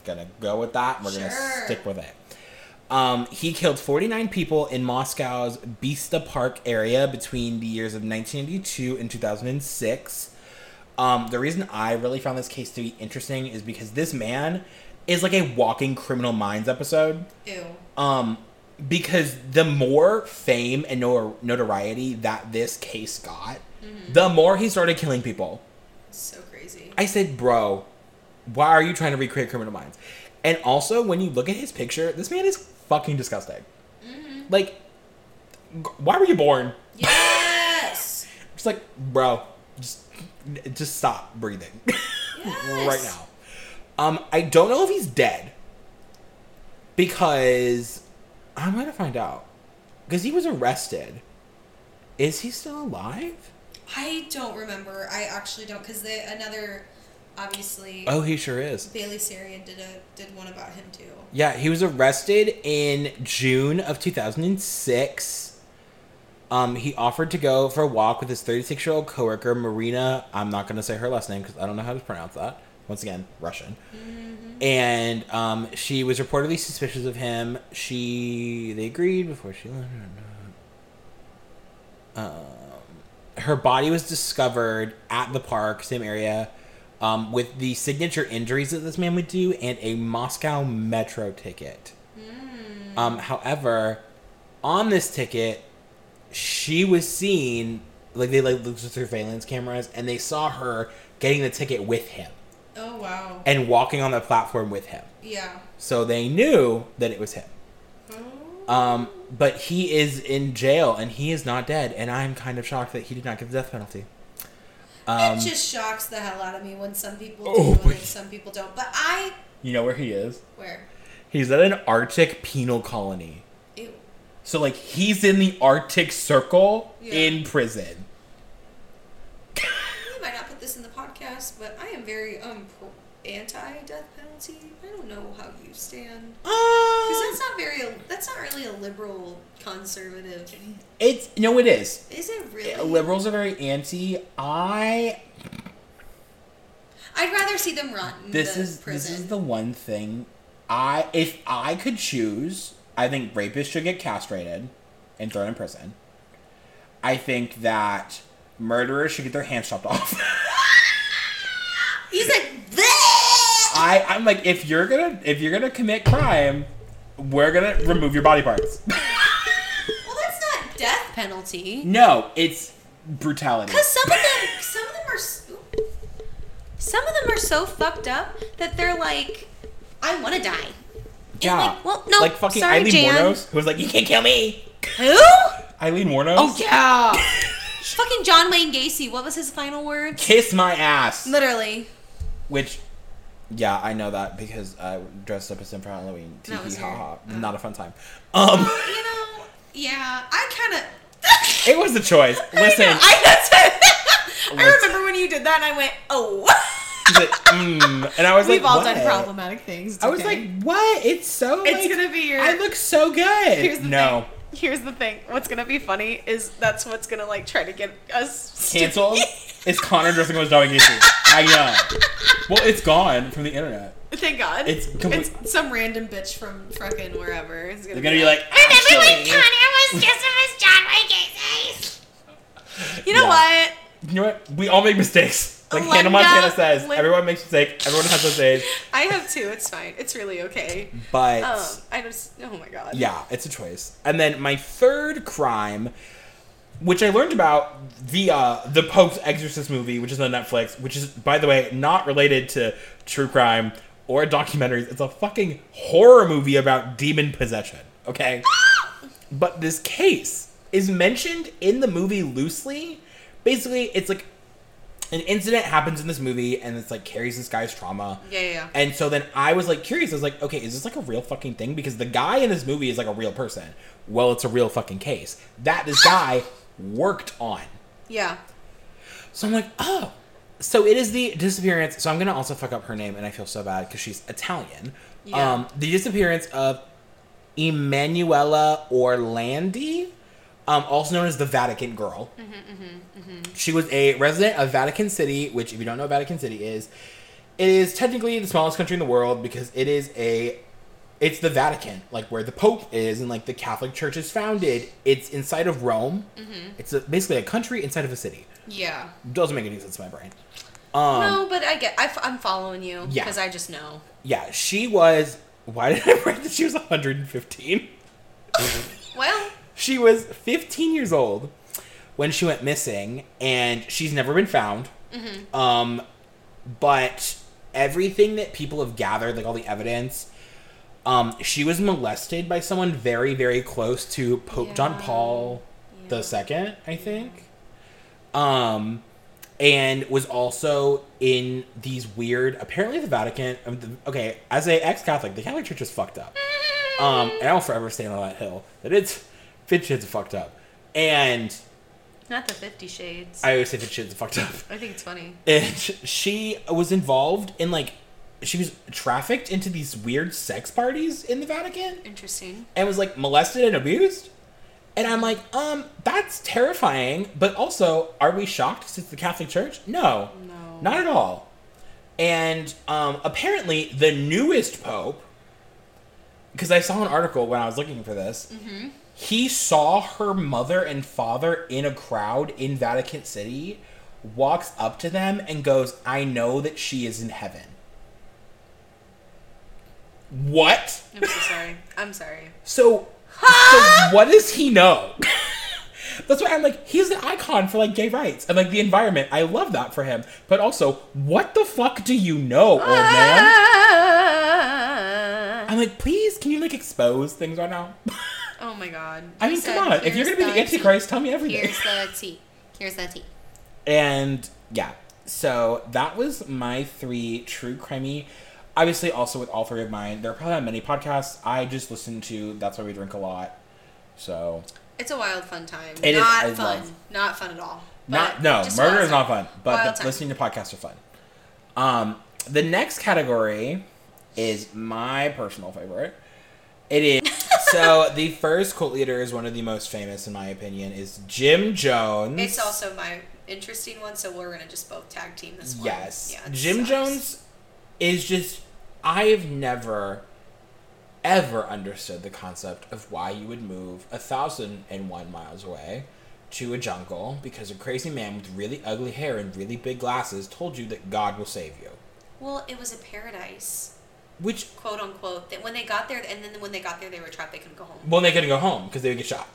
Gonna go with that. We're gonna stick with it. Um, he killed 49 people in Moscow's Bista Park area between the years of 1982 and 2006. Um, the reason I really found this case to be interesting is because this man is like a walking criminal minds episode. Ew. Um, because the more fame and notoriety that this case got, the more he started killing people. So crazy. I said, bro, why are you trying to recreate Criminal Minds? And also, when you look at his picture, this man is fucking disgusting. Like, why were you born? Yes. Just like, bro, just just stop breathing right now. Um, I don't know if he's dead because I'm gonna find out because he was arrested. Is he still alive? I don't remember. I actually don't because another obviously Oh, he sure is. Bailey Sarian did a did one about him too. Yeah, he was arrested in June of 2006. Um, he offered to go for a walk with his 36 year old coworker Marina. I'm not going to say her last name because I don't know how to pronounce that. Once again, Russian. And um, she was reportedly suspicious of him. She they agreed before she left. Um, her body was discovered at the park, same area, um, with the signature injuries that this man would do and a Moscow metro ticket. Um, however, on this ticket, she was seen like they like looked at surveillance cameras and they saw her getting the ticket with him Oh wow. and walking on the platform with him. Yeah. So they knew that it was him. Oh. Um, but he is in jail and he is not dead, and I'm kind of shocked that he did not get the death penalty. Um, it just shocks the hell out of me when some people do Oh, and some people don't. But I you know where he is? where He's at an Arctic penal colony. ew. So like he's in the Arctic Circle Yeah. in prison. We might not put this in the podcast, but I am very um pro- stand because uh, that's not very. That's not really a liberal conservative. It's no, it is. Is it really? Uh, liberals are very anti. I I'd rather see them run. this the is prison. this is the one thing I if I could choose, I think rapists should get castrated and thrown in prison. I think that murderers should get their hands chopped off. He's like, I I'm like if you're gonna if you're gonna commit crime, we're gonna remove your body parts. well, that's not death penalty. no, it's brutality. Because some of them, some of them are, s- some of them are so fucked up that they're like, I want to die. And Yeah. like, well, no, like fucking sorry, Aileen Jan. Wuornos, who was like, "You can't kill me." Who? Aileen Wuornos. Oh yeah. fucking John Wayne Gacy. What was his final words? Kiss my ass. Literally. Which, yeah, I know that because I dressed up as him for Halloween. Tee That hee was ha ha. oh. Not a fun time. Um, you know, yeah, I kind of. it was a choice. Listen, I, know, I, that's I remember when you did that, and I went, "Oh." he's mm, and I was like, We've all what? done problematic things. It's I was okay. like, what? It's so. It's like, gonna be your- I look so good. Here's the no, thing. Here's the thing. What's gonna be funny is that's what's gonna like try to get us canceled. It's Connor dressing up as Dominic Gacy. I know. Well, it's gone from the internet. Thank God. It's complete- it's some random bitch from fucking wherever. It's gonna, They're gonna be like, Remember when actually, Connor was just as John Wayne Gacy? you know Yeah. what? you know what? We all make mistakes. Like Linda Hannah Montana says, Lin- everyone makes mistakes. Everyone has those days. I have two. It's fine. It's really okay. But Um, I just. Oh my God. yeah, it's a choice. And then my third crime, which I learned about via the Pope's Exorcist movie, which is on Netflix, which is, by the way, not related to true crime or documentaries. It's a fucking horror movie about demon possession. Okay. but this case is mentioned in the movie loosely. Basically, it's like an incident happens in this movie, and it's like carries this guy's trauma. Yeah, yeah, yeah. And so then I was like curious. I was like, okay, is this like a real fucking thing? Because the guy in this movie is like a real person. Well, it's a real fucking case that this guy worked on. Yeah. So I'm like, oh. so it is the disappearance. So I'm gonna also fuck up her name, and I feel so bad because she's Italian. Yeah. Um, the disappearance of Emanuela Orlandi, um, also known as the Vatican Girl. She was a resident of Vatican City, which, if you don't know what Vatican City is, it is technically the smallest country in the world because it is a it's the Vatican, like where the Pope is and like the Catholic Church is founded. It's inside of Rome. It's a, basically a country inside of a city. Yeah. Doesn't make any sense to my brain. Um, no, but I get. I, am following you Yeah. because I just know. Yeah, she was. Why did I write that she was 115? Well, She was 15 years old when she went missing, and she's never been found. Um, but everything that people have gathered, like all the evidence, um, she was molested by someone very, very close to Pope John Yeah. Paul Yeah. the Second, I think. Um, and was also in these weird. Apparently, the Vatican. um, Okay, as a ex-Catholic, the Catholic Church is fucked up. Um, and I'll forever stand on that hill. That it's fit shit's fucked up, and not the Fifty Shades. I always say fit shit's fucked up. I think it's funny. And she was involved in like, she was trafficked into these weird sex parties in the Vatican, Interesting. and was like molested and abused. And I'm like, um, that's terrifying. But also, are we shocked since the Catholic Church? No, No. not at all. And um, apparently, the newest pope, because I saw an article when I was looking for this, he saw her mother and father in a crowd in Vatican City, walks up to them and goes, I know that she is in heaven. What? I'm so sorry. I'm sorry. So, so what does he know? That's why I'm like, he's an icon for like gay rights and like the environment. I love that for him. But also, what the fuck do you know, old man? Ah. I'm like, please, can you like expose things right now? oh my god. I mean, said, come on. If you're gonna be the tea. Antichrist, tell me everything. Here's the tea. Here's the tea. And yeah, so that was my three true crimey. Obviously, also with all three of mine, there are probably not many podcasts. I just listen to. That's why we drink a lot. So It's a wild, fun time. It is- not I fun. love- Not fun at all. not no murder is not fun, but the- listening to podcasts are fun. Um, the next category is my personal favorite. It is so the first cult leader is one of the most famous, in my opinion, is Jim Jones. It's also my interesting one, so we're gonna just both tag team this one. Yes. Yeah, Jim sucks. Jones is just I've never ever understood the concept of why you would move a thousand and one miles away to a jungle because a crazy man with really ugly hair and really big glasses told you that God will save you. Well, it was a paradise, Which quote unquote. That when they got there, and then when they got there, they were trapped. They couldn't go home. well they couldn't go home because they would get shot.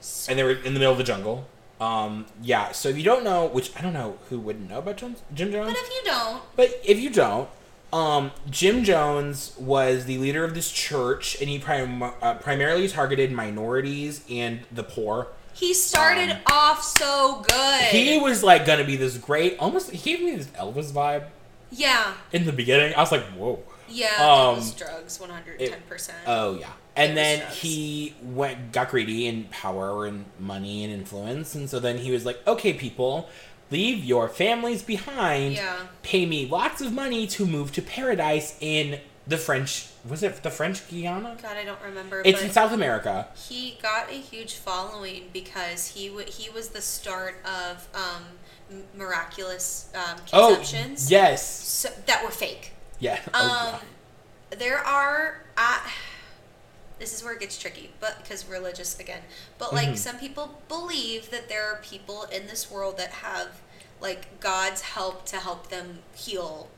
So, And they were in the middle of the jungle. Um, yeah, so if you don't know, which I don't know who wouldn't know about Jim Jones. but if you don't, But if you don't, um, Jim Jones was the leader of this church, and he prim- uh, primarily targeted minorities and the poor. he started Um, off so good. He was like gonna be this great, almost. He gave me this Elvis vibe yeah, in the beginning. I was like, whoa. yeah. Um, it was drugs, one hundred ten percent. Oh yeah. And was then he went got greedy in power and money and influence, and so then he was like, "Okay, people, leave your families behind. Yeah. Pay me lots of money to move to paradise in the French. Was it the French Guiana? God, I don't remember. It's in South America. he got a huge following because he w- he was the start of um, miraculous um, Oh yes, so, that were fake. yeah. Um, oh, there are. Uh, this is where it gets tricky, but because religious again. But like Mhm. some people believe that there are people in this world that have like God's help to help them heal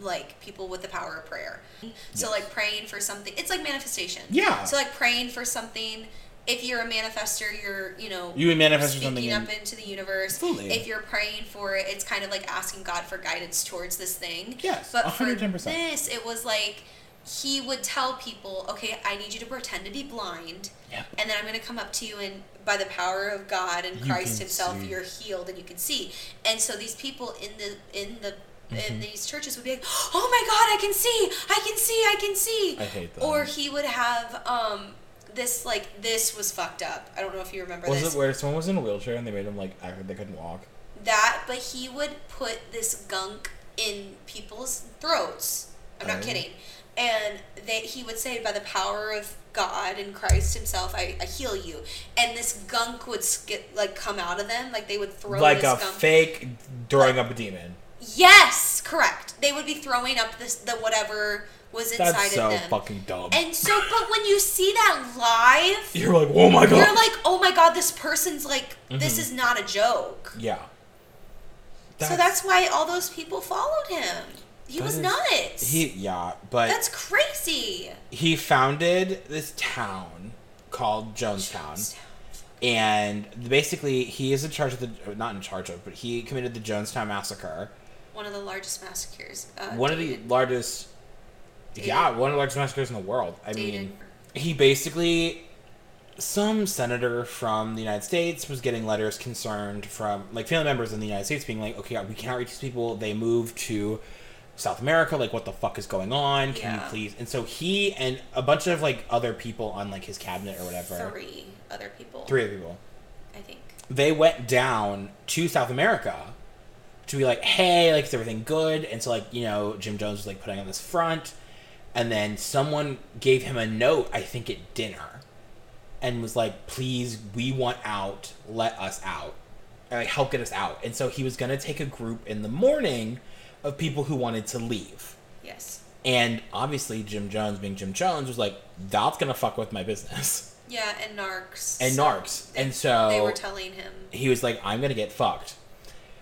like people with the power of prayer. So Yes. like praying for something, it's like manifestation. Yeah. So like praying for something. If you're a manifester, you're you know You manifest for speaking something up in- into the universe. Absolutely. If you're praying for it, it's kind of like asking God for guidance towards this thing. Yes, But for 110%. this, it was like he would tell people, "Okay, I need you to pretend to be blind, Yep. and then I'm going to come up to you, and by the power of God and You Christ Himself, see. you're healed, and you can see." And so these people in the in the Mm-hmm. in these churches would be like, "Oh my God, I can see, I can see, I can see." I hate that. Or he would have um this like this was fucked up. I don't know if you remember was this. it where someone was in a wheelchair and they made him like act they couldn't walk? that, but he would put this gunk in people's throats. I'm not Oh. kidding. And they, he would say, by the power of God and Christ Himself, I, I heal you. And this gunk would skip, like come out of them, like they would throw like this a gunk. fake throwing up a demon. Yes, correct. They would be throwing up this the whatever was inside That's of so them. fucking dumb. and so, but when you see that live, You're like, oh my god. you're like, oh my god, this person's like, this Mhm. is not a joke. yeah. so that's why all those people followed him. He That was is- nuts. he yeah, but That's crazy. he founded this town called Jonestown. And basically, he is in charge of the not in charge of, but he committed the Jonestown massacre. One of the largest massacres. Uh, one of the largest, Dated. yeah, one of the largest massacres in the world. I dated- mean, he basically, some senator from the United States was getting letters concerned from like family members in the United States being like, okay, we cannot reach these people. They moved to South America. Like, what the fuck is going on? Can Yeah. you please? And so he and a bunch of like other people on like his cabinet or whatever, three other people. three other people, I think. they went down to South America to be like, hey, like, is everything good? And so, like, you know, Jim Jones was like putting on this front, and then someone gave him a note, I think at dinner, and was like, please, we want out, let us out, or, like, help get us out. And so he was gonna take a group in the morning of people who wanted to leave. Yes. And obviously, Jim Jones, being Jim Jones, was like, that's gonna fuck with my business. Yeah, and narcs. And narcs. They- And so they were telling him. he was like, I'm gonna get fucked.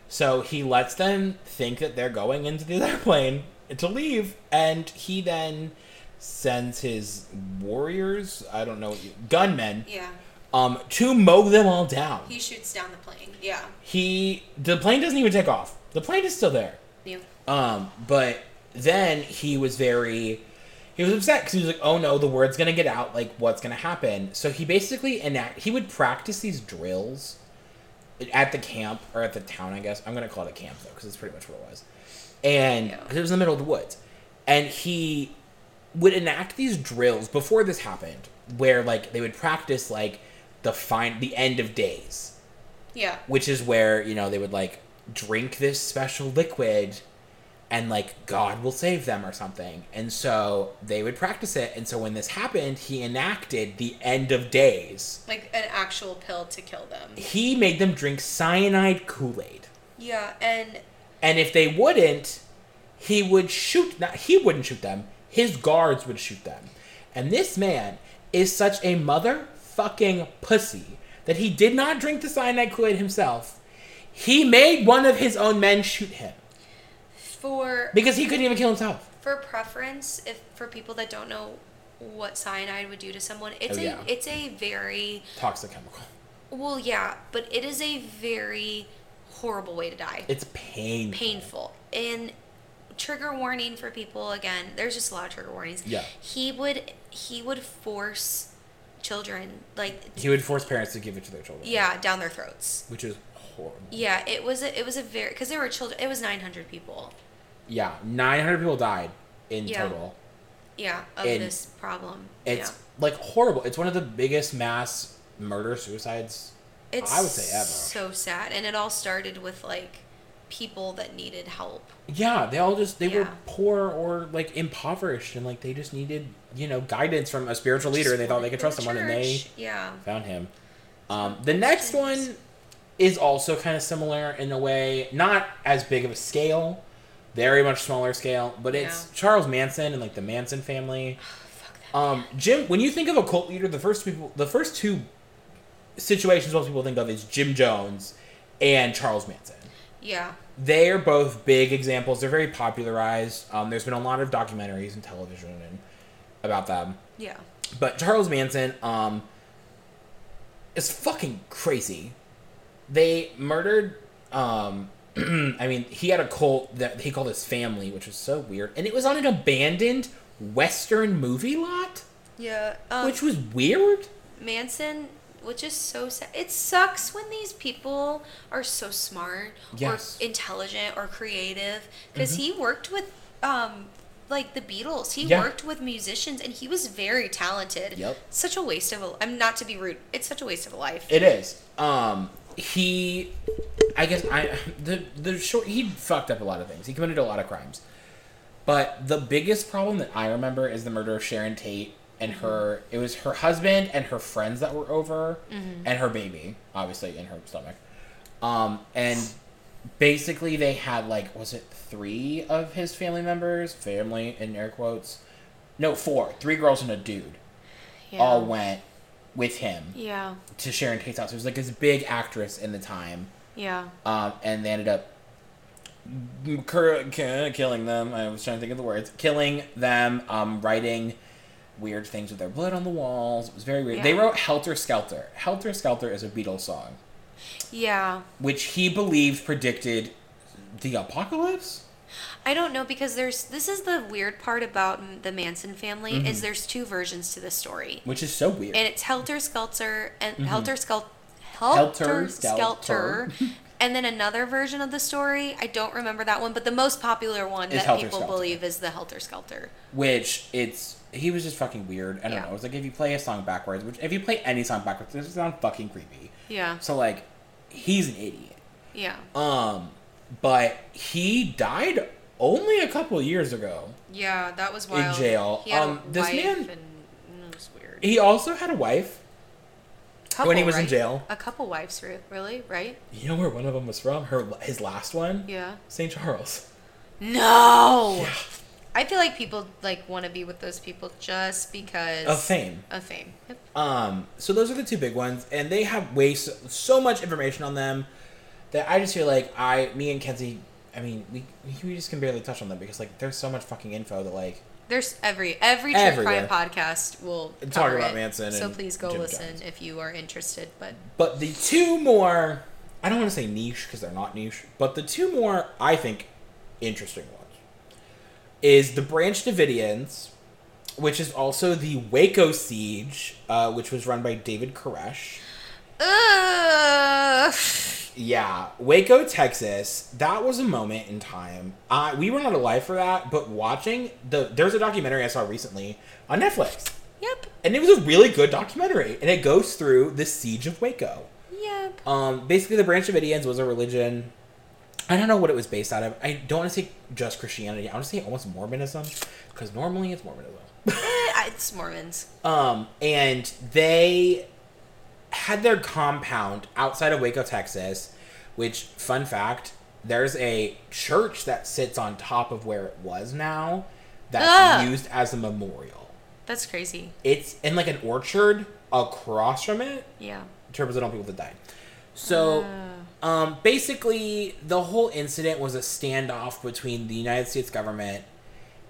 So he lets them think that they're going into the airplane to leave, and he then sends his warriors, I don't know, what you, gunmen, Yeah. um, to mow them all down. He shoots down the plane. Yeah. He, the plane doesn't even take off. The plane is still there. Yeah. Um, but then he was very, he was upset because he was like, "Oh no, the word's gonna get out. Like, what's gonna happen?" So he basically enact. He would practice these drills at the camp or at the town. I guess I'm gonna call it a camp though, because it's pretty much what it was. And because it was in the middle of the woods, and he would enact these drills before this happened, where like they would practice like the fine the end of days Yeah. which is where you know they would like drink this special liquid and like god will save them or something. And so they would practice it. And so when this happened he enacted the end of days. Like an actual pill to kill them. he made them drink cyanide kool-aid. Yeah, and and if they wouldn't he would shoot not he wouldn't shoot them. His guards would shoot them. And this man is such a motherfucking pussy that he did not drink the cyanide kool-aid himself. He made one of his own men shoot him for because he couldn't even kill himself. For preference, if for people that don't know what cyanide would do to someone, it's Oh, a yeah. it's a very toxic chemical. Well, yeah, but it is a very horrible way to die. it's painful. Painful. And trigger warning for people again there's just a lot of trigger warnings. Yeah. he would he would force children like he would force parents to give it to their children. Yeah down their throats. Which is horrible. Yeah it was a it was a very because there were children it was 900 people yeah 900 people died in Yeah. total yeah of And this problem It's yeah. like horrible. It's one of the biggest mass murder suicides. it's I would say ever. so sad and it all started with like people that needed help Yeah, they all just they were poor or like impoverished and like they just needed you know guidance from a spiritual leader. and They thought they could trust to someone, and they yeah found him. Um, the next one is also kind of similar in a way, not as big of a scale, very much smaller scale, but it's Yeah. Charles Manson and like the Manson family. fuck that Um, Jim, when you think of a cult leader, the first people, the first two situations most people think of is Jim Jones and Charles Manson. yeah They are both big examples. They're very popularized. Um, there's been a lot of documentaries and television and about them. yeah But Charles Manson, um, is fucking crazy. They murdered. Um, I mean, he had a cult that he called his family, which was so weird, and it was on an abandoned Western movie lot, yeah um, which was weird. Manson, which is so sad. It sucks when these people are so smart Yes. or intelligent or creative because he worked with um like the Beatles. He Yeah. worked with musicians and he was very talented. Yep. Such a waste of a I'm not to be rude. It's such a waste of a life. It is. Um, he I guess I the the short he fucked up a lot of things. He committed a lot of crimes. But the biggest problem that I remember is the murder of Sharon Tate and her it was her husband and her friends that were over and her baby, obviously in her stomach. Um and basically they had like was it 3 of his family members, family in air quotes. No, 4. 3 girls and a dude Yeah. all went with him Yeah. to Sharon Tate's house. It was like this big actress in the time, Yeah. um, and they ended up killing them. I was trying to think of the words. Killing them, um, writing weird things with their blood on the walls. It was very weird. They wrote Helter Skelter. Helter Skelter is a Beatles song, Yeah. which he believed predicted the apocalypse. I don't know because there's this is the weird part about the Manson family Mm-hmm. is there's two versions to the story. Which is so weird. And it's Helter Skelter and Helter Skel Mm-hmm. Helter Helter Skelter. Skelter. and then another version of the story. I don't remember that one, but the most popular one Is that Helter people Skelter. believe is the Helter Skelter. which it's he was just fucking weird. I don't Yeah. know. It's like if you play a song backwards, which if you play any song backwards, it sounds fucking creepy. Yeah. So like, he's an idiot. Yeah. Um, but he died only a couple years ago. Yeah, that was wild. In jail. Um, this man- and was weird. He also had a wife. when he was in jail. A couple wives, re- really, right? You know where one of them was from? Her his last one. Yeah. St. Charles. No. Yeah. I feel like people like want to be with those people just because Of fame. Of fame. Yep. Um, so those are the two big ones, and they have way so, so much information on them that I just feel like I, me and Kenzie, I mean, we we just can barely touch on them because like there's so much fucking info that like There's every every true crime podcast will Talk cover about it. Manson So please go Jim listen Jones. if you are interested. But But the two more, I don't want to say niche because they're not niche, but the two more I think interesting ones is the Branch Davidians, which is also the Waco siege, uh, which was run by David Koresh. Ugh. Yeah, Waco, Texas. That was a moment in time. Uh, we were not alive for that, but watching the there's a documentary I saw recently on Netflix, Yep. and it was a really good documentary, and it goes through the siege of Waco. Yep. Um, basically, the Branch Davidians was a religion. I don't know what it was based out of. I don't want to say just Christianity. I want to say almost Mormonism, because normally it's Mormonism. Eh, it's Mormons. Um, and they had their compound outside of Waco, Texas, which, fun fact, there's a church that sits on top of where it was now that's Ah. used as a memorial. That's crazy. It's in like an orchard across from it Yeah. to represent all people that died. So, um, basically, the whole incident was a standoff between the United States government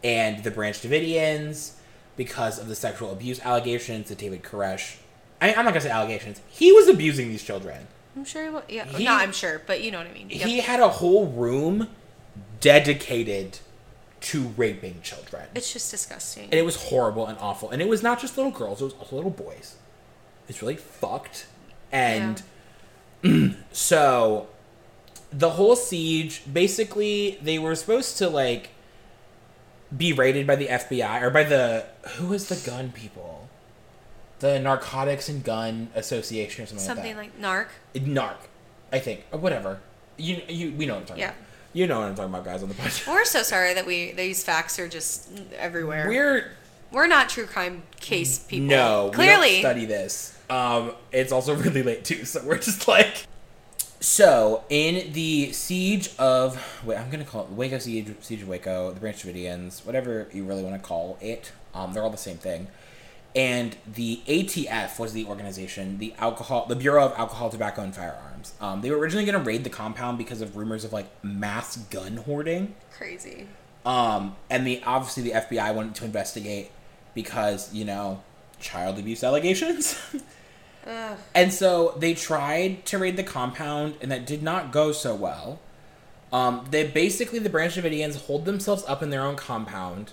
and the Branch Davidians because of the sexual abuse allegations that David Koresh. I, I'm not gonna say allegations. He was abusing these children. I'm sure. He was. yeah. He- no, I'm sure, but you know what I mean. Yep. He had a whole room dedicated to raping children, it's just disgusting. and it was horrible and awful. And it was not just little girls; it was also little boys. It's really fucked. And so the whole siege basically they were supposed to like be raided by the FBI or by the who was the gun people the narcotics and gun association or something, Something like that. Something like narc. narc i think or whatever you you we know what i'm talking Yeah. about you know what i'm talking about guys on the podcast We're so sorry that we these facts are just everywhere. we're We're not true crime case people. no clearly. study this um it's also really late too so we're just like so in the siege of wait i'm gonna call it waco siege siege of waco the branch davidians whatever you really want to call it um they're all the same thing and the atf was the organization the alcohol the bureau of alcohol tobacco and firearms um, they were originally going to raid the compound because of rumors of like mass gun hoarding Crazy. um, and the obviously the FBI wanted to investigate because you know child abuse allegations. And so they tried to raid the compound, and that did not go so well. Um, they basically the Branch Davidians hold themselves up in their own compound,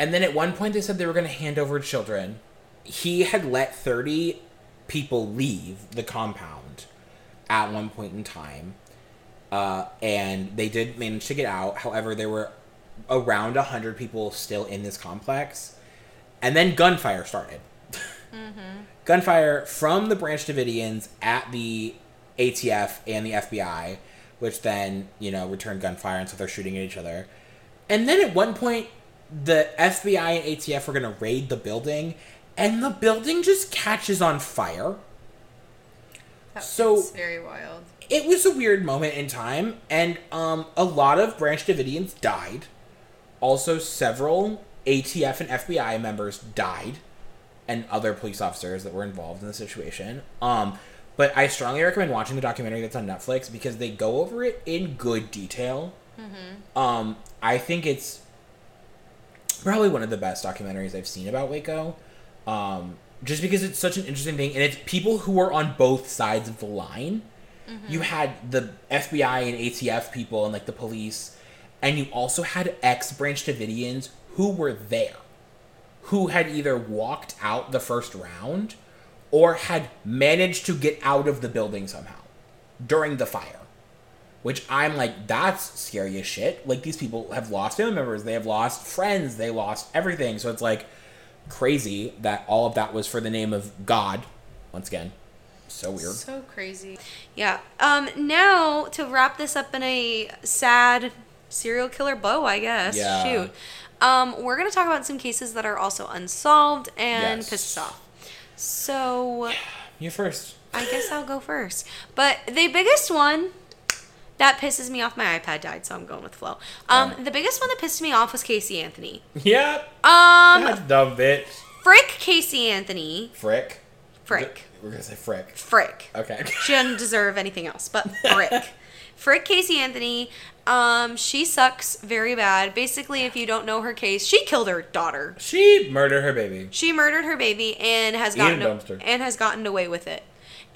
and then at one point they said they were going to hand over children. He had let thirty people leave the compound at one point in time uh, and they did manage to get out. However, there were around a hundred people still in this complex, and then gunfire started. Gunfire from the Branch Davidians at the ATF and the FBI, which then you know returned gunfire, and so they're shooting at each other. And then at one point, the FBI and ATF were gonna raid the building, and the building just catches on fire. That So- very wild. It was a weird moment in time, and um, a lot of Branch Davidians died. Also, several ATF and FBI members died, and other police officers that were involved in the situation. Um, but I strongly recommend watching the documentary that's on Netflix because they go over it in good detail. Um, I think it's probably one of the best documentaries I've seen about Waco. Um, just because it's such an interesting thing, and it's people who are on both sides of the line. You had the FBI and ATF people and like the police, and you also had ex Branch Davidians who were there, who had either walked out the first round or had managed to get out of the building somehow during the fire. Which I'm like, that's scary as shit. Like these people have lost family members, they have lost friends, they lost everything. So it's like crazy that all of that was for the name of God. Once again, so weird. So crazy. Yeah. Um. Now to wrap this up in a sad serial killer bow, I guess. Yeah. Shoot. Um. We're gonna talk about some cases that are also unsolved and Yes. piss us off. So You first. I guess I'll go first. But the biggest one that pisses me off, my iPad died, so I'm going with flow. Um, Oh. the biggest one that pissed me off was Casey Anthony. Yep. Um, That dumb bitch. frick Casey Anthony. Frick. Frick. We're gonna say frick. Frick. Okay. She doesn't deserve anything else, but frick. frick Casey Anthony. Um, she sucks very bad. Basically, if you don't know her case, she killed her daughter. She murdered her baby. She murdered her baby and has In a gotten and has gotten away with it.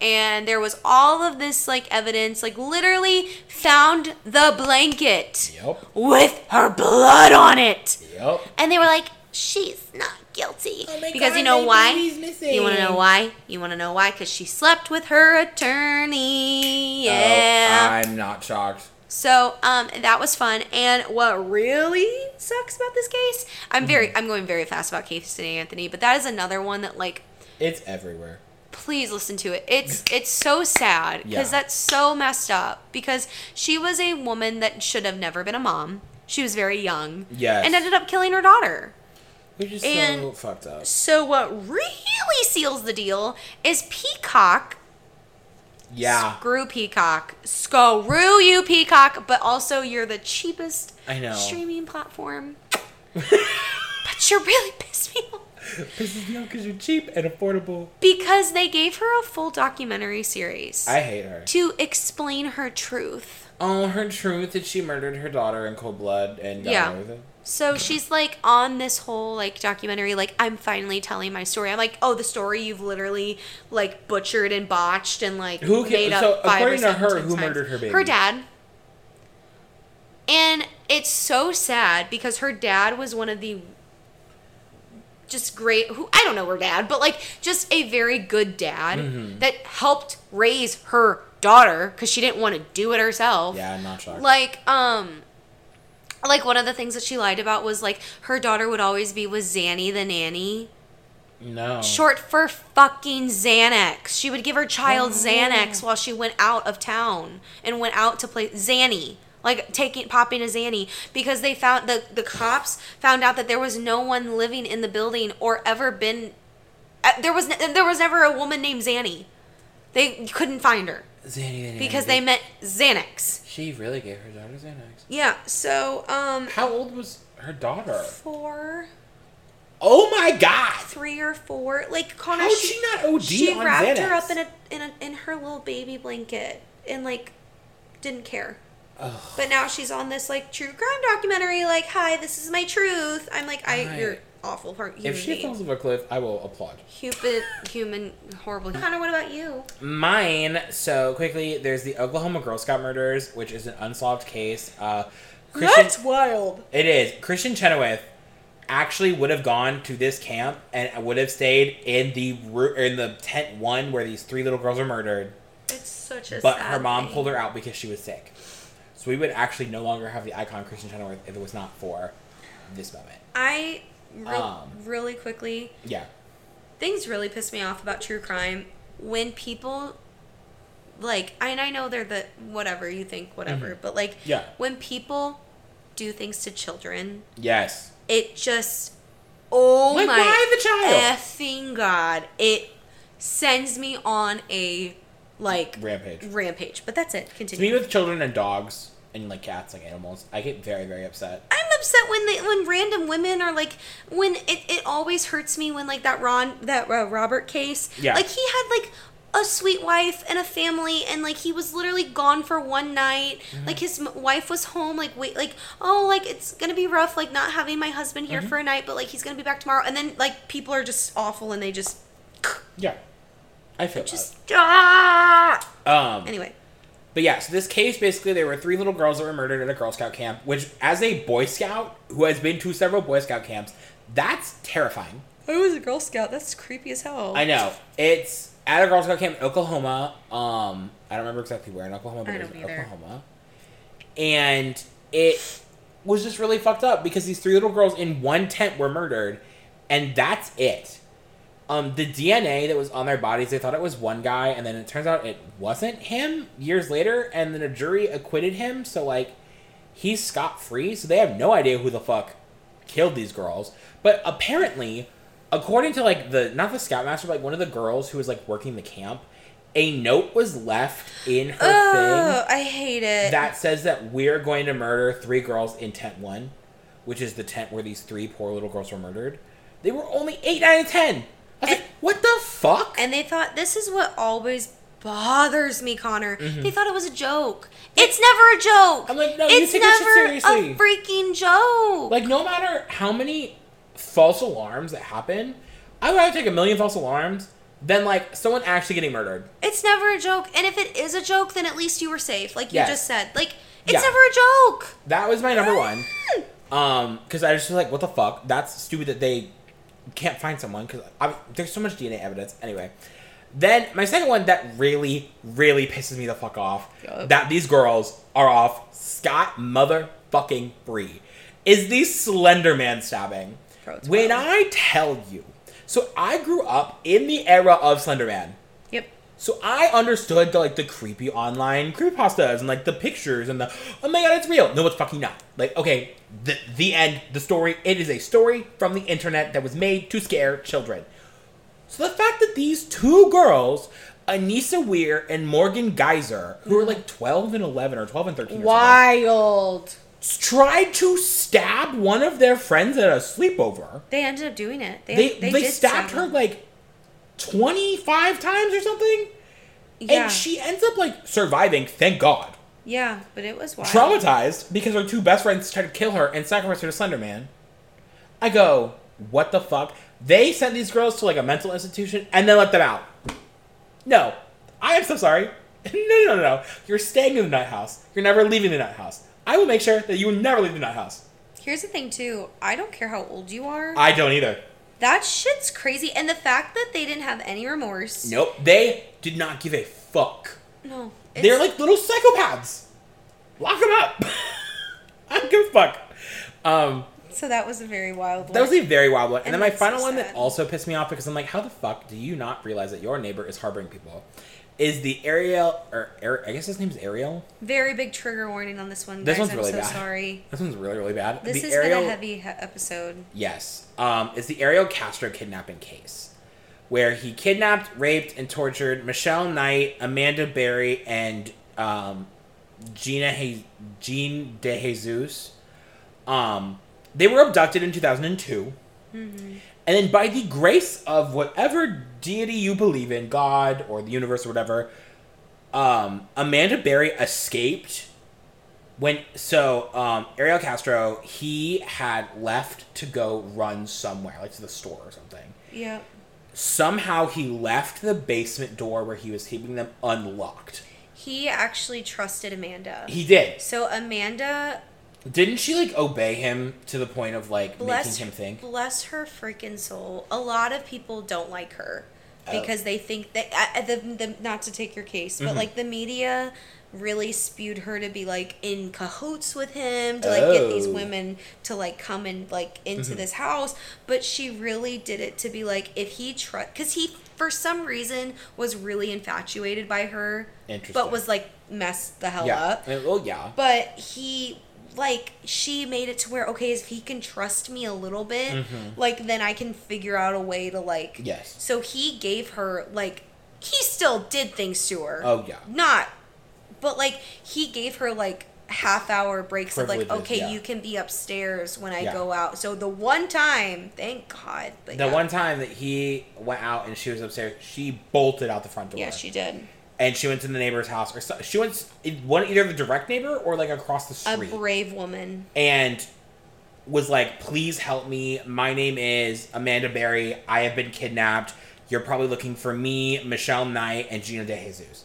And there was all of this like evidence, like literally found the blanket Yep. with her blood on it. Yep. And they were like, she's not guilty. Oh my because God, you know why? You want to know why? You want to know why? Because she slept with her attorney. Yeah. Oh, I'm not shocked. So um, that was fun. And what really sucks about this case, I'm very, Mm-hmm. I'm going very fast about Casey Anthony, but that is another one that like, It's everywhere. Please listen to it. It's it's so sad because Yeah. that's so messed up. Because she was a woman that should have never been a mom. She was very young. Yes. And ended up killing her daughter. Which is so fucked up. So what really seals the deal is Peacock. Yeah. Screw Peacock. Screw you, Peacock. But also, you're the cheapest I know. streaming platform. but you're really pissed me off. Pisses me off because you're cheap and affordable. Because they gave her a full documentary series I hate her. to explain her truth. Oh, her truth that she murdered her daughter in cold blood and Yeah. So she's like on this whole like documentary, like I'm finally telling my story. I'm like, oh, the story you've literally like butchered and botched and like Who made up so five or according to seven her, times. who murdered her baby? Her dad. And it's so sad because her dad was one of the just great who I don't know her dad, but like just a very good dad Mm-hmm. that helped raise her daughter because she didn't want to do it herself. Yeah, I'm not shocked. Like, um, like one of the things that she lied about was like her daughter would always be with Zanny the nanny, no. short for fucking Xanax. She would give her child Oh. Xanax while she went out of town and went out to play Zanny. Like taking popping a Zanny because they found the the cops found out that there was no one living in the building or ever been uh, there was there was never a woman named Zanny. They couldn't find her Zanny, because they meant Xanax. She really gave her daughter Xanax. Yeah, so um How old was her daughter? four, Oh my god! three or four. Like Connor, How did she not OD She on wrapped her up in a in a in her little baby blanket and like didn't care. But now she's on this like true crime documentary. Like, hi, this is my truth. I'm like, I Right. you're awful part human If she being. falls off a cliff, I will applaud. Human, human, horrible. Connor, what about you? Mine. So quickly, there's the Oklahoma Girl Scout murders, which is an unsolved case. Uh, Kristin, wild. it is Kristin Chenoweth actually would have gone to this camp and would have stayed in the in the tent one where these three little girls were murdered, It's such a. but sad her mom thing. pulled her out because she was sick. So we would actually no longer have the icon Kristin Chenoweth if it was not for this moment. I re- Um. really quickly Yeah. things really piss me off about true crime when people like and I know they're the whatever you think whatever, but like Mm-hmm. Yeah. when people do things to children, Yes. it just oh Like, my why the child? effing god, it sends me on a like Rampage. rampage. But that's it. To me, with children and dogs and like cats, like animals, I get very, very upset. I'm upset when they when random women are like when it, it always hurts me when like that Ron that uh, Robert case Yeah. like he had like a sweet wife and a family and like he was literally gone for one night Mm-hmm. like his m- wife was home like wait like oh like it's gonna be rough like not having my husband Mm-hmm. here for a night but like he's gonna be back tomorrow and then like people are just awful and they just Yeah. I feel just ah! Um, anyway But yeah, so this case basically there were three little girls that were murdered at a Girl Scout camp, which as a Boy Scout who has been to several Boy Scout camps, that's terrifying. I was a Girl Scout that's creepy as hell I know. It's at a Girl Scout camp in Oklahoma. Um I don't remember exactly where in Oklahoma, but it was either. Oklahoma. And it was just really fucked up because these three little girls in one tent were murdered and that's it. Um, the DNA that was on their bodies, they thought it was one guy, and then it turns out it wasn't him years later, and then a jury acquitted him, so like he's scot free, so they have no idea who the fuck killed these girls. But apparently, according to like the not the scoutmaster, but like one of the girls who was like working the camp, a note was left in her thing. oh thing I hate it that says that we're going to murder three girls in tent one, which is the tent where these three poor little girls were murdered. They were only eight, nine, and ten. I was And- like, what the fuck? And they thought this is what always bothers me, Connor. They thought it was a joke. It's never a joke. Mm-hmm. I'm like, no, you it's take this shit never seriously. a freaking joke. like, no matter how many false alarms that happen, I'd rather take a million false alarms than like someone actually getting murdered. it's never a joke. And if it is a joke, then at least you were safe, like you Yes. just said. Like it's Yeah. never a joke. That was my number one. Um, because I just was like, what the fuck? That's stupid that they can't find someone because there's so much DNA evidence. Anyway, then my second one that really, really pisses me the fuck off Yup. that these girls are off scot motherfucking free is the Slender Man stabbing. Bro, when. I tell you, so I grew up in the era of Slender Man. Yep. So I understood the like the creepy online creepypastas and like the pictures and the oh my god it's real. No, it's fucking not. Like okay, the the end, the story. It is a story from the internet that was made to scare children. So the fact that these two girls, Anissa Weir and Morgan Geyser, who are like twelve and eleven or twelve and thirteen, or Wild. tried to stab one of their friends at a sleepover. They ended up doing it. They They they, did stabbed her like twenty five times or something. yeah. And she ends up like surviving, thank God. yeah, but it was wild. Traumatized because her two best friends tried to kill her and sacrifice her to Slender Man. I go, what the fuck? They sent these girls to like a mental institution and then let them out. No, I am so sorry. No, no, no, no. You're staying in the night house. You're never leaving the night house. I will make sure that you will never leave the night house. Here's the thing too. I don't care how old you are. I don't either. That shit's crazy. And the fact that they didn't have any remorse. Nope. They did not give a fuck. No. They're like little psychopaths. Lock them up. I don't give a fuck. Um, So that was a very wild one. That was a very wild one. And, And then my final so one that also pissed me off because I'm like, how the fuck do you not realize that your neighbor is harboring people? Is the Ariel or I guess his name's Ariel? very big trigger warning on this one. This guys. one's really I'm so bad. sorry. This one's really really bad. This the has been a heavy he- episode. Yes. Um, it's the Ariel Castro kidnapping case, where he kidnapped, raped, and tortured Michelle Knight, Amanda Berry, and um, Gina he- Jean De Jesus. Um, they were abducted in 2002. And then, by the grace of whatever deity you believe in, God or the universe or whatever, um, Amanda Berry escaped when so um Ariel Castro he had left to go run somewhere like to the store or something. Yeah. Somehow he left the basement door where he was keeping them unlocked. He actually trusted Amanda. He did. so Amanda, Didn't she like obey him to the point of like bless making him think? bless her freaking soul. A lot of people don't like her. Oh. because they think that uh, the, the not to take your case, but Mhm. like the media really spewed her to be like in cahoots with him to like get these Oh. women to like come and like into Mhm. this house but she really did it to be like if he trust because he for some reason was really infatuated by her Interesting. but was like messed the hell yeah. up Uh, Well, yeah. but he like she made it to where okay if he can trust me a little bit Mhm. like then i can figure out a way to like Yes. so he gave her like he still did things to her Oh yeah. not but like he gave her like half hour breaks of like okay yeah. you can be upstairs when i Yeah. go out so the one time thank god The yeah. one time that he went out and she was upstairs, she bolted out the front door. yeah she did and she went to the neighbor's house, or so, she went it- one either the direct neighbor or like across the street. a brave woman and was like, "Please help me. My name is Amanda Berry. I have been kidnapped. You're probably looking for me, Michelle Knight, and Gina De Jesus.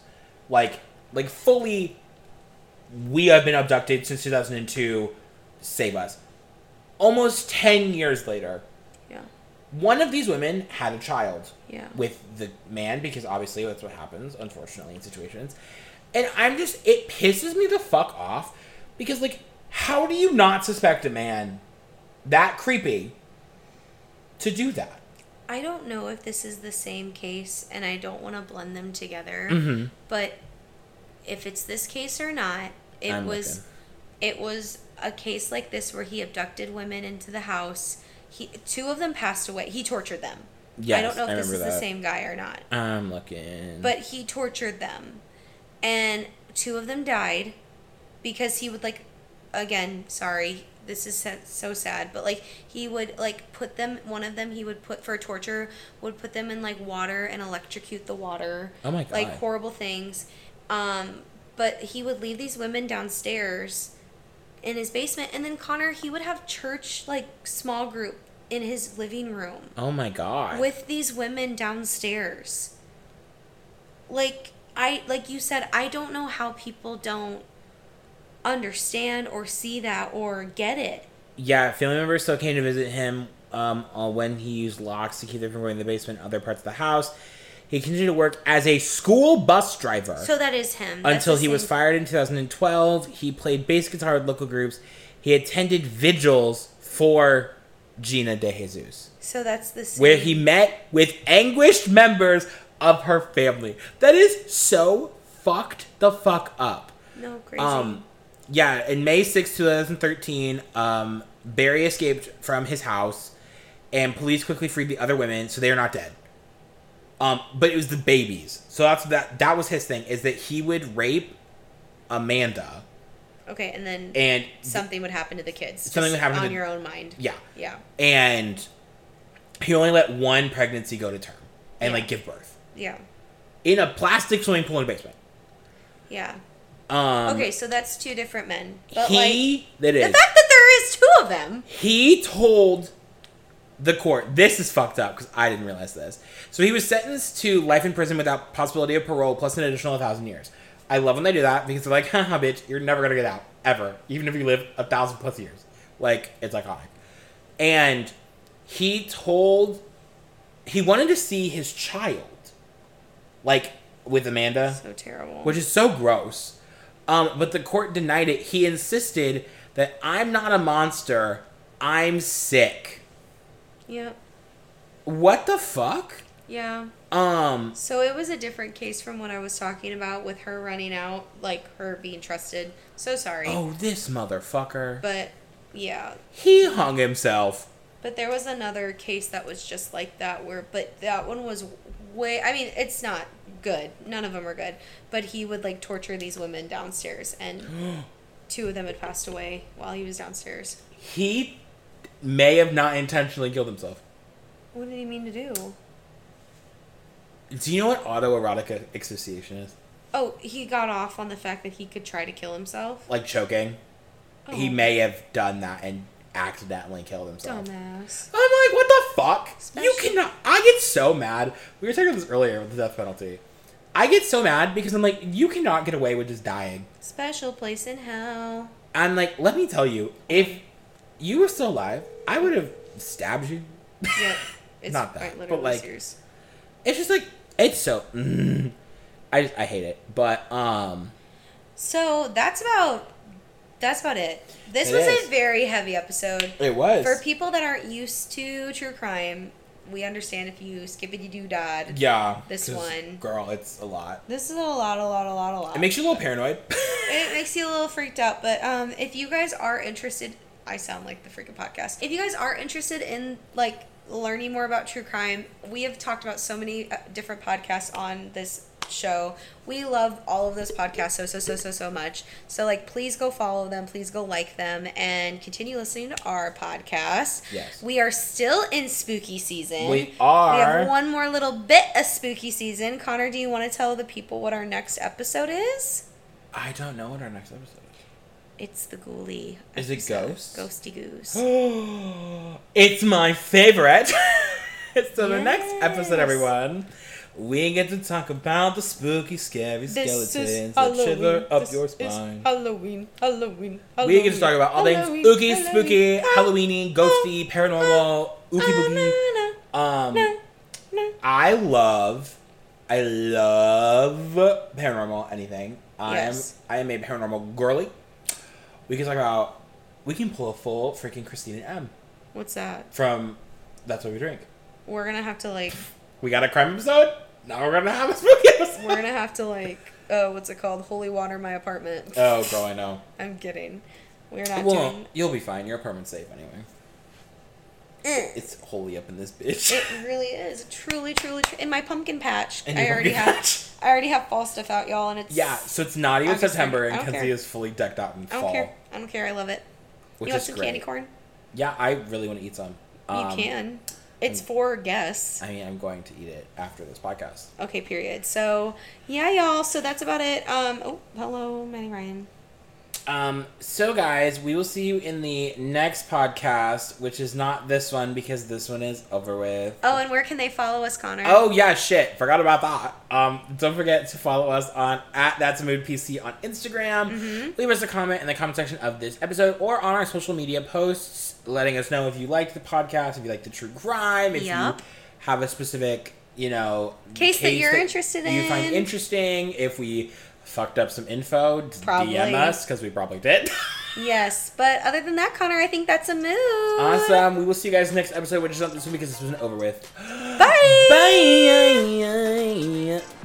Like, like fully, we have been abducted since 2002. Save us." Almost ten years later, yeah one of these women had a child yeah with the man because obviously that's what happens unfortunately in situations and i'm just it pisses me the fuck off because like how do you not suspect a man that creepy to do that I don't know if this is the same case, and I don't want to blend them together. mm-hmm. But if it's this case or not, it I'm was looking. it was a case like this where he abducted women into the house. He two of them passed away. He tortured them. Yes I don't know if this is remember the same guy or not. i'm looking But he tortured them. And two of them died because he would like again, sorry, this is so sad, but like he would like put them one of them he would put for torture would put them in like water and electrocute the water. oh my god Like horrible things. Um but he would leave these women downstairs in his basement and then Connor he would have church like small group in his living room oh my god with these women downstairs. Like I like you said, I don't know how people don't understand or see that or get it. yeah family members still came to visit him um, uh, when he used locks to keep them from going to the basement and other parts of the house he continued to work as a school bus driver So that is him. That's until he was fired in 2012. He played bass guitar with local groups. He attended vigils for Gina De Jesus, So that's the same. where he met with anguished members of her family. That is so fucked the fuck up. no crazy. Um, yeah, in May 6, 2013, um, Berry escaped from his house, and police quickly freed the other women, so they are not dead. Um, but it was the babies. So that's that. That was his thing is that he would rape Amanda, okay, and then and something would happen to the kids. Something would happen to on the- your own mind. yeah, Yeah. and he only let one pregnancy go to term and Yeah. like give birth Yeah. in a plastic swimming pool in a basement. Yeah. Um, okay, so that's two different men. But like he that the fact that there is two of them. he told the court this is fucked up because i didn't realize this so he was sentenced to life in prison without possibility of parole plus an additional 1000 years i love when they do that because they're like haha bitch you're never gonna get out ever even if you live a thousand plus years like it's iconic and he told he wanted to see his child like with amanda So terrible. which is so gross. Um, but the court denied it. He insisted that I'm not a monster. I'm sick. yeah. What the fuck? Yeah. Um, So it was a different case from what I was talking about with her running out, like her being trusted. So sorry. oh, this motherfucker. But yeah. He hung himself. But there was another case that was just like that where but that one was way I mean, it's not good. None of them are good. But he would like torture these women downstairs and two of them had passed away while he was downstairs. He may have not intentionally killed himself. What did he mean to do? Do you know what autoerotic asphyxiation is? Oh, he got off on the fact that he could try to kill himself. Like choking. He Oh. may have done that and accidentally killed himself. Dumbass. I'm like, what the fuck? You cannot. I get so mad. We were talking about this earlier with the death penalty. I get so mad because I'm like, you cannot get away with just dying. Special place in hell. I'm like, let me tell you, if you were still alive, I would have stabbed you. Yep. It's Not that, quite but, like, serious. it's just like it's so. Mm, I I hate it, but um, So that's about that's about it. This It was is. a very heavy episode. it was For people that aren't used to true crime, we understand if you skippity doo dad. yeah. This one. girl, it's a lot. This is a lot, a lot, a lot, a lot. It makes you a little paranoid. it makes you a little freaked out. But um, if you guys are interested, I sound like the freaking podcast. If you guys are interested in like learning more about true crime, we have talked about so many uh, different podcasts on this show. We love all of those podcasts so so so so so much. So like, please go follow them. Please go like them and continue listening to our podcast. Yes. we are still in spooky season. We are. We have one more little bit of spooky season. Connor, do you want to tell the people what our next episode is? I don't know what our next episode It's the ghoulie. Is it episode. ghosts? Ghosty goose. it's my favorite. so the next episode, everyone, we get to talk about the spooky, scary This skeletons that shiver up This your is spine. Halloween. Halloween. We get to talk about all things Halloween, spooky, Halloween, spooky, ah, Halloweeny, ghosty, paranormal, ooky na, Um, na, na. I love, I love paranormal anything. I Yes. am, I am a paranormal girly. We can talk about, we can pull a full freaking Christine and Em What's that? from That's What We Drink. We're gonna have to like. We got a crime episode. Now we're gonna have a spooky episode. We're gonna have to like. Oh, what's it called? Holy water my apartment. Oh, girl, I know. I'm kidding. We're not Well, doing. you'll be fine. Your apartment's safe anyway. Eh. It's holy up in this bitch. It really is truly, truly, tr- in my pumpkin patch. I already have. patch. I already have fall stuff out, y'all, and it's. yeah, so it's not even September, and Kenzie is fully decked out in fall, care. I don't care. I love it. which you want some great. candy corn? Yeah, I really want to eat some. Um, you can. It's I'm- for guests. I mean, I'm going to eat it after this podcast. Okay, period. So yeah, y'all. So that's about it. Um. Oh, hello, Manny Ryan. Um, so guys, we will see you in the next podcast, which is not this one because this one is over with. Oh, and where can they follow us, Connor? Oh yeah, shit. Forgot about that. Um, don't forget to follow us on at That's a Mood PC on Instagram. Mm-hmm. Leave us a comment in the comment section of this episode or on our social media posts, letting us know if you liked the podcast, if you like the true crime, if Yup. you have a specific, you know, Case that you're interested You find interesting. If we fucked up some info, Probably. DM us because we probably did. Yes, but other than that, Connor, I think that's a move. awesome. We will see you guys next episode, which is not this one because this wasn't over with. Bye. Bye.